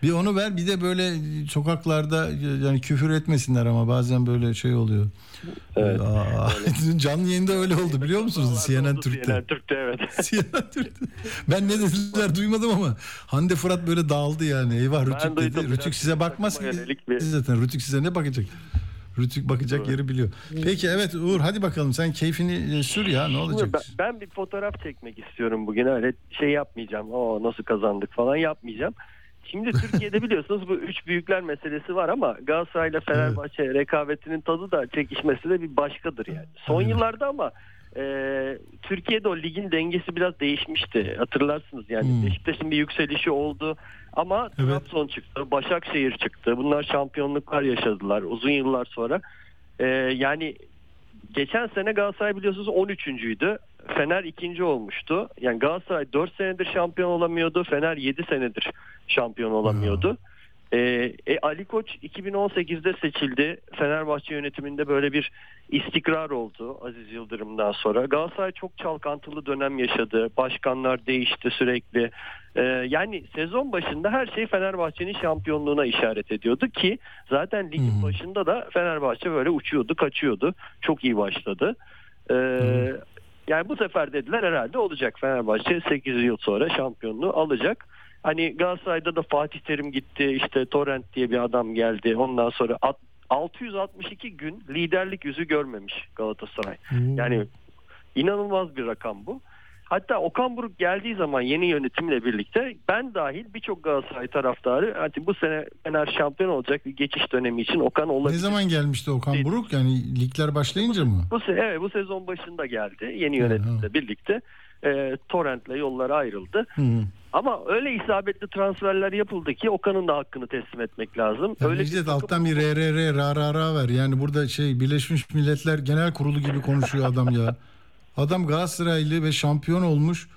Bir onu ver bir de böyle sokaklarda yani küfür etmesinler ama bazen böyle şey oluyor. Evet. Aa, canlı yayında öyle oldu biliyor musunuz? CNN Türk'te. CNN Türk'te evet. CNN Türk'te. Ben ne dediler duymadım ama Hande Fırat böyle dağıldı yani. Eyvah Rütük dedi. biraz Rütük size bakmaz ki. bir- Zaten Rütük size ne bakacak? Rütük bakacak yeri biliyor. Peki evet Uğur hadi bakalım sen keyfini e, sür ya ne olacak? Ben, ben bir fotoğraf çekmek istiyorum bugün öyle şey yapmayacağım. O nasıl kazandık falan yapmayacağım. Şimdi Türkiye'de biliyorsunuz bu üç büyükler meselesi var ama Galatasaray ile Fenerbahçe rekabetinin tadı da çekişmesi de bir başkadır yani. Son Evet. yıllarda ama e, Türkiye'de o ligin dengesi biraz değişmişti. Hatırlarsınız yani Hmm. Beşiktaş'ın bir yükselişi oldu ama Evet. Trabzon çıktı, Başakşehir çıktı. Bunlar şampiyonluklar yaşadılar uzun yıllar sonra. E, yani geçen sene Galatasaray biliyorsunuz 13.'üydü. Fener ikinci olmuştu. Yani Galatasaray 4 senedir şampiyon olamıyordu. Fener 7 senedir şampiyon olamıyordu. Ee, e, Ali Koç 2018'de seçildi. Fenerbahçe yönetiminde böyle bir istikrar oldu Aziz Yıldırım'dan sonra. Galatasaray çok çalkantılı dönem yaşadı. Başkanlar değişti sürekli. Ee, yani sezon başında her şey Fenerbahçe'nin şampiyonluğuna işaret ediyordu ki zaten ligin Hı. başında da Fenerbahçe böyle uçuyordu, kaçıyordu. Çok iyi başladı. Ee, yani bu sefer dediler herhalde olacak Fenerbahçe 8 yıl sonra şampiyonluğu alacak. Hani Galatasaray'da da Fatih Terim gitti. işte Torrent diye bir adam geldi. Ondan sonra at- 662 gün liderlik yüzü görmemiş Galatasaray. Yani inanılmaz bir rakam bu. Hatta Okan Buruk geldiği zaman yeni yönetimle birlikte ben dahil birçok Galatasaray taraftarı hadi bu sene Fener şampiyon olacak bir geçiş dönemi için Okan olabilir. Ne zaman gelmişti Okan Değil. Buruk? Yani ligler başlayınca mı? Bu se evet bu sezon başında geldi yeni yönetimle hı. birlikte. E, Torrent'le yollar ayrıldı. Hı. Ama öyle isabetli transferler yapıldı ki Okan'ın da hakkını teslim etmek lazım. Ya öyle bir Necdet takım- alttan bir re ra ra ra ver. Yani burada şey Birleşmiş Milletler Genel Kurulu gibi konuşuyor adam ya. Adam Galatasaraylı ve şampiyon olmuş.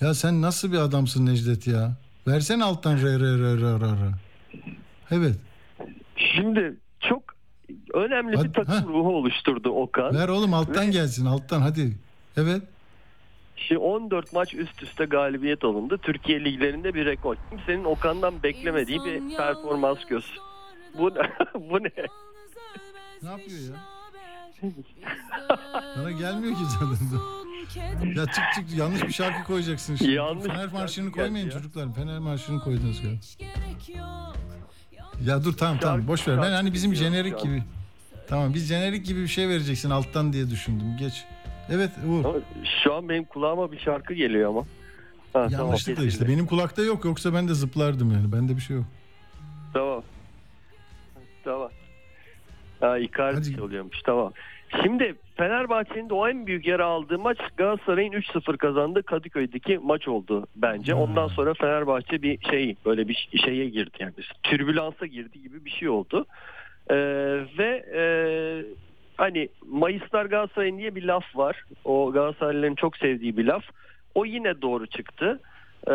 Ya sen nasıl bir adamsın Necdet ya? Versene alttan re re re ra ra. Evet. Şimdi çok önemli Hadi, bir takım heh. ruhu oluşturdu Okan. Ver oğlum alttan Ve- gelsin alttan hadi. Evet. Şimdi 14 maç üst üste galibiyet alındı. Türkiye liglerinde bir rekor. Kimsenin Okan'dan beklemediği bir performans göz. Bu bu ne? Ne yapıyor ya? Bana gelmiyor ki zaten. Ya çık çık yanlış bir şarkı koyacaksın şimdi. Yanlış Fener Marşı'nı koymayın ya. çocuklar. Fener Marşı'nı koydunuz galiba. Ya dur tamam tamam boş ver. Ben hani bizim jenerik gibi. Tamam biz jenerik gibi bir şey vereceksin alttan diye düşündüm. Geç. Evet Uğur. Ama Şu an benim kulağıma bir şarkı geliyor ama. Ha, tamam, Yanlışlıkla kesildi. işte. Benim kulakta yok yoksa ben de zıplardım yani. Bende bir şey yok. Tamam. Tamam. Ha, Icardi Hadi. çalıyormuş tamam. Şimdi Fenerbahçe'nin de o en büyük yer aldığı maç Galatasaray'ın 3-0 kazandığı Kadıköy'deki maç oldu bence. Hmm. Ondan sonra Fenerbahçe bir şey böyle bir şeye girdi yani türbülansa girdi gibi bir şey oldu. Ee, ve e, hani Mayıslar Galatasaray'ın diye bir laf var. O Galatasaraylıların çok sevdiği bir laf. O yine doğru çıktı. Ee,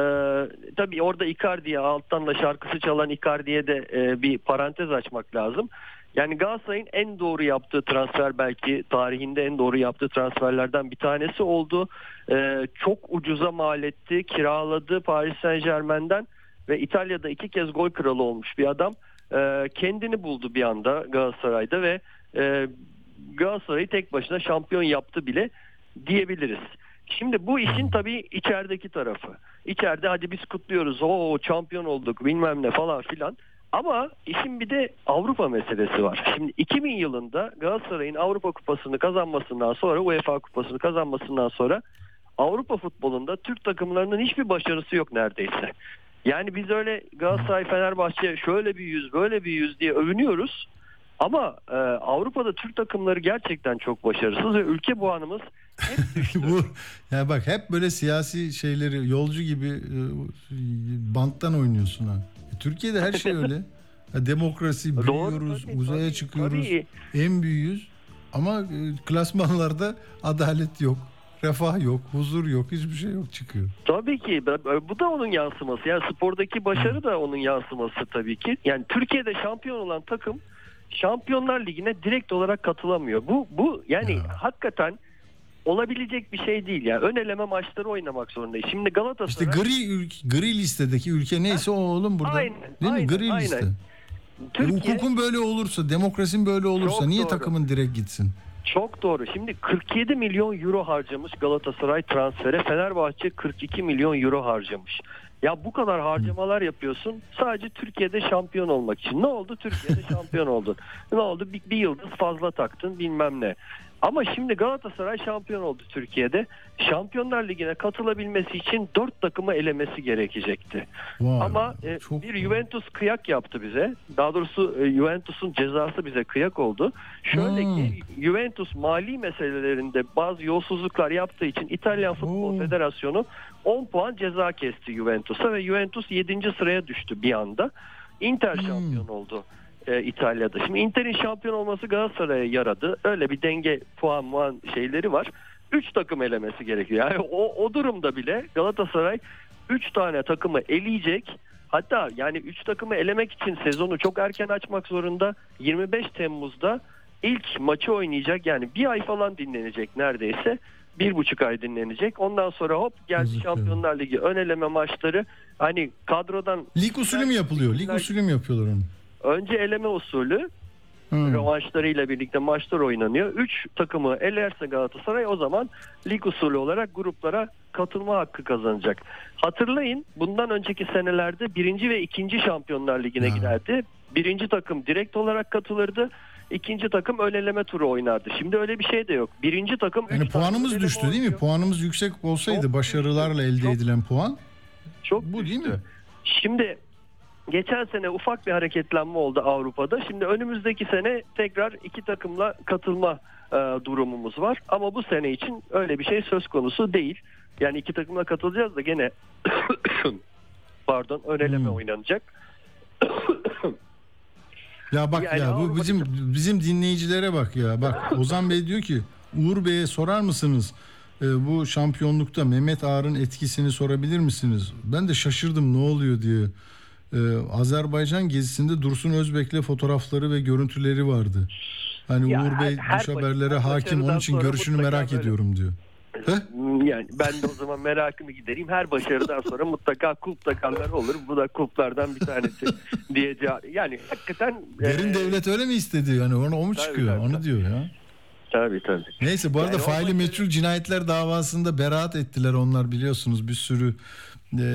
tabii orada Icardi'ye alttan da şarkısı çalan Icardi'ye de e, bir parantez açmak lazım. Yani Galatasaray'ın en doğru yaptığı transfer belki tarihinde en doğru yaptığı transferlerden bir tanesi oldu. Ee, çok ucuza mal etti, kiraladı Paris Saint Germain'den ve İtalya'da iki kez gol kralı olmuş bir adam. Ee, kendini buldu bir anda Galatasaray'da ve e, Galatasaray'ı tek başına şampiyon yaptı bile diyebiliriz. Şimdi bu işin tabii içerideki tarafı. İçeride hadi biz kutluyoruz. O şampiyon olduk bilmem ne falan filan. Ama işin bir de Avrupa meselesi var. Şimdi 2000 yılında Galatasaray'ın Avrupa Kupası'nı kazanmasından sonra UEFA Kupası'nı kazanmasından sonra Avrupa futbolunda Türk takımlarının hiçbir başarısı yok neredeyse. Yani biz öyle Galatasaray, Fenerbahçe şöyle bir yüz, böyle bir yüz diye övünüyoruz. Ama e, Avrupa'da Türk takımları gerçekten çok başarısız ve ülke puanımız hep düştü. Bu ya bak hep böyle siyasi şeyleri yolcu gibi e, banttan oynuyorsun ha. Türkiye'de her şey öyle. Ya, demokrasi büyüyoruz, tabii, uzaya tabii, çıkıyoruz, tabii. en büyüğüz. Ama e, klasmanlarda adalet yok, refah yok, huzur yok, hiçbir şey yok çıkıyor. Tabii ki bu da onun yansıması. Yani spordaki başarı da onun yansıması tabii ki. Yani Türkiye'de şampiyon olan takım Şampiyonlar Ligi'ne direkt olarak katılamıyor. Bu bu yani Ya. hakikaten olabilecek bir şey değil yani. Ön eleme maçları oynamak zorundayız. Şimdi İşte Galatasaray gri ülke, gri listedeki ülke neyse o oğlum burada. Aynen, Değil mi? aynen, Gri aynen. liste. Türkiye hukukun böyle olursa, demokrasin böyle olursa niye doğru. takımın direkt gitsin? Çok doğru. Şimdi 47 milyon euro harcamış Galatasaray transfere. Fenerbahçe 42 milyon euro harcamış. Ya bu kadar harcamalar yapıyorsun sadece Türkiye'de şampiyon olmak için. Ne oldu? Türkiye'de şampiyon oldun. Ne oldu? Bir, bir yıldız fazla taktın bilmem ne. Ama şimdi Galatasaray şampiyon oldu Türkiye'de. Şampiyonlar Ligi'ne katılabilmesi için dört takımı elemesi gerekecekti. Vay, Ama e, bir Juventus kıyak yaptı bize. Daha doğrusu e, Juventus'un cezası bize kıyak oldu. Şöyle Hmm. ki Juventus mali meselelerinde bazı yolsuzluklar yaptığı için İtalyan Futbol Oo. Federasyonu 10 puan ceza kesti Juventus'a ve Juventus 7. sıraya düştü bir anda. Inter Hmm. şampiyon oldu e, İtalya'da. Şimdi Inter'in şampiyon olması Galatasaray'a yaradı. Öyle bir denge puan muan şeyleri var. 3 takım elemesi gerekiyor. Yani o, o durumda bile Galatasaray 3 tane takımı eleyecek. Hatta yani 3 takımı elemek için sezonu çok erken açmak zorunda. 25 Temmuz'da ilk maçı oynayacak. Yani bir ay falan dinlenecek neredeyse. Bir buçuk ay dinlenecek. Ondan sonra hop geldi. Şampiyonlar Ligi ön eleme maçları. Hani kadrodan Lig usulü mü yapılıyor? Lig usulü mü yapıyorlar onu? Önce eleme usulü Hmm. Rövanşlarıyla birlikte maçlar oynanıyor. 3 takımı elerse Galatasaray o zaman lig usulü olarak gruplara katılma hakkı kazanacak. Hatırlayın bundan önceki senelerde birinci ve ikinci Şampiyonlar Ligi'ne Ya. giderdi. Birinci takım direkt olarak katılırdı. İkinci takım öneleme turu oynardı. Şimdi öyle bir şey de yok. Birinci takım Yani puanımız öneleme düştü değil mi? Puanımız yüksek olsaydı Çok başarılarla düştü. elde Çok- edilen puan Çok bu değil düştü. mi? Şimdi geçen sene ufak bir hareketlenme oldu Avrupa'da. Şimdi önümüzdeki sene tekrar iki takımla katılma e, durumumuz var. Ama bu sene için öyle bir şey söz konusu değil. Yani iki takımla katılacağız da gene pardon öneleme Hmm. oynanacak. Ya bak Yani ya bu bizim bizim dinleyicilere bak ya. Bak Ozan Bey diyor ki Uğur Bey'e sorar mısınız? e, bu şampiyonlukta Mehmet Ağar'ın etkisini sorabilir misiniz? Ben de şaşırdım ne oluyor diye. E, Azerbaycan gezisinde Dursun Özbek'le fotoğrafları ve görüntüleri vardı. Hani Ya Uğur Bey her- her haberlere hakim onun için görüşünü merak böyle- ediyorum diyor. He? Yani ben de o zaman merakımı gidereyim. Her başarıdan sonra mutlaka kulp takanlar olur. Bu da kulplardan bir tanesi diye Yani hakikaten Derin e, devlet öyle mi istedi yani? Onu, o mu Tabii, çıkıyor? tabii, Onu tabii. diyor ya. Tabii tabii. Neyse bu arada Yani faili meçhul cinayetler davasında beraat ettiler onlar biliyorsunuz bir sürü e,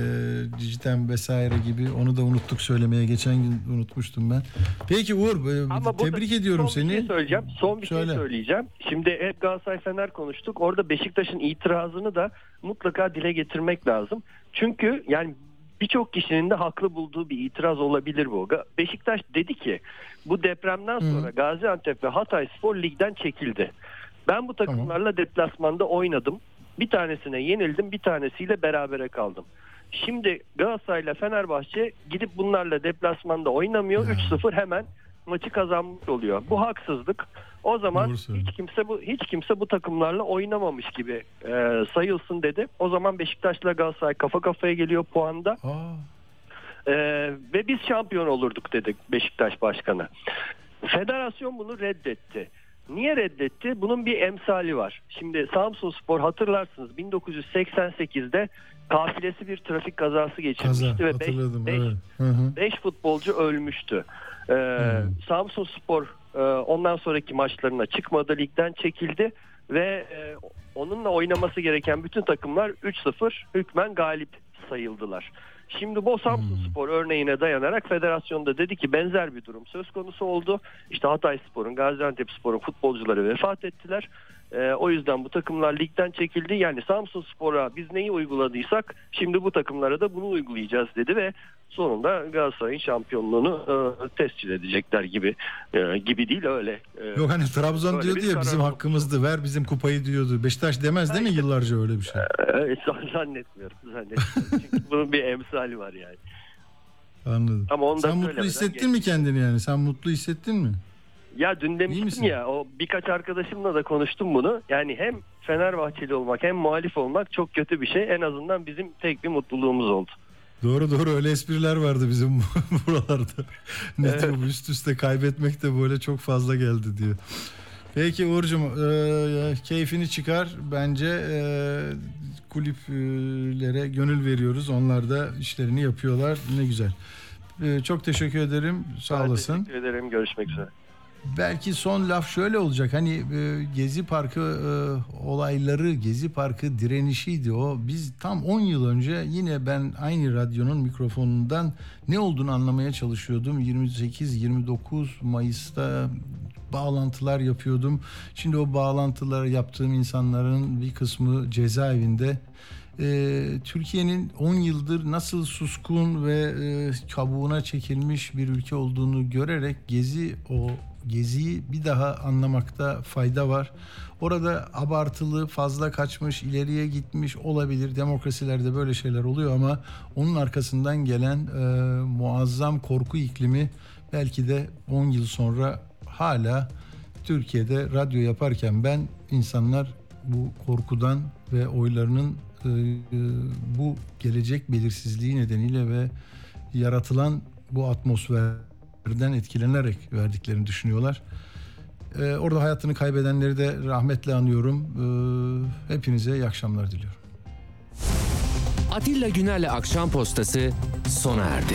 dijitem vesaire gibi onu da unuttuk söylemeye geçen gün unutmuştum ben. Peki Uğur e, Ama tebrik ediyorum son seni. Bir şey söyleyeceğim. Son bir Söyle. şey söyleyeceğim. Şimdi hep Galatasaray Fener konuştuk. Orada Beşiktaş'ın itirazını da mutlaka dile getirmek lazım. Çünkü yani birçok kişinin de haklı bulduğu bir itiraz olabilir bu. Beşiktaş dedi ki bu depremden Hı. sonra Gaziantep ve Hatay Spor ligden çekildi. Ben bu takımlarla deplasmanda oynadım. Bir tanesine yenildim, bir tanesiyle berabere kaldım. Şimdi Galatasaray ile Fenerbahçe gidip bunlarla deplasmanda oynamıyor. Ya. 3-0 hemen maçı kazanmış oluyor. Bu haksızlık. O zaman hiç kimse bu hiç kimse bu takımlarla oynamamış gibi e, sayılsın dedi. O zaman Beşiktaş'la Galatasaray kafa kafaya geliyor puanda. Aa, E, ve biz şampiyon olurduk dedik Beşiktaş Başkanı. Federasyon bunu reddetti. Niye reddetti? Bunun bir emsali var. Şimdi Samsun Spor hatırlarsınız 1988'de kafilesi bir trafik kazası geçirmişti kaza ve beş- hatırladım. beş- evet. Hı hı. 5 futbolcu ölmüştü. Ee, Hmm. Samsun Spor e, ondan sonraki maçlarına çıkmadı ligden çekildi ve e, onunla oynaması gereken bütün takımlar 3-0 hükmen galip sayıldılar. Şimdi bu Samsun Hmm. Spor örneğine dayanarak federasyonda dedi ki benzer bir durum söz konusu oldu. İşte Hatay Spor'un, Gaziantep Spor'un futbolcuları vefat ettiler. Ee, o yüzden bu takımlar ligden çekildi. Yani Samsun Spor'a biz neyi uyguladıysak şimdi bu takımlara da bunu uygulayacağız dedi ve sonunda Galatasaray'ın şampiyonluğunu e, tescil edecekler gibi e, gibi değil öyle. E, Yok hani Trabzon Öyle diyordu bir ya karar bizim hakkımızdı ver bizim kupayı diyordu. Beşiktaş demez değil mi işte- yıllarca öyle bir şey? e, zannetmiyorum. zannetmiyorum. Çünkü bunun bir emsali var yani. Anladım. Ama Sen mutlu hissettin mi kendini yani? Sen mutlu hissettin mi? Ya dün demiştim ya o birkaç arkadaşımla da konuştum bunu. Yani hem Fenerbahçeli olmak hem muhalif olmak çok kötü bir şey. En azından bizim tek bir mutluluğumuz oldu. Doğru doğru öyle espriler vardı bizim buralarda. Ne Evet. diyor bu üst üste kaybetmek de böyle çok fazla geldi diyor. Peki Uğur'cum e, keyfini çıkar. Bence e, kulüplere gönül veriyoruz. Onlar da işlerini yapıyorlar. Ne güzel. E, çok teşekkür ederim. Sağ Ben olasın. Teşekkür ederim. Görüşmek üzere. Belki son laf şöyle olacak. Hani e, Gezi Parkı e, olayları, Gezi Parkı direnişiydi o. Biz tam 10 yıl önce yine ben aynı radyonun mikrofonundan ne olduğunu anlamaya çalışıyordum. 28-29 Mayıs'ta bağlantılar yapıyordum. Şimdi o bağlantıları yaptığım insanların bir kısmı cezaevinde. Ee, Türkiye'nin 10 yıldır nasıl suskun ve e, kabuğuna çekilmiş bir ülke olduğunu görerek gezi o geziyi bir daha anlamakta fayda var. Orada abartılı, fazla kaçmış, ileriye gitmiş olabilir. Demokrasilerde böyle şeyler oluyor ama onun arkasından gelen e, muazzam korku iklimi belki de 10 yıl sonra hala Türkiye'de radyo yaparken ben insanlar bu korkudan ve oylarının e, e, bu gelecek belirsizliği nedeniyle ve yaratılan bu atmosferden etkilenerek verdiklerini düşünüyorlar. E, orada hayatını kaybedenleri de rahmetle anıyorum. E, hepinize iyi akşamlar diliyorum. Atilla Güner'le Akşam Postası sona erdi.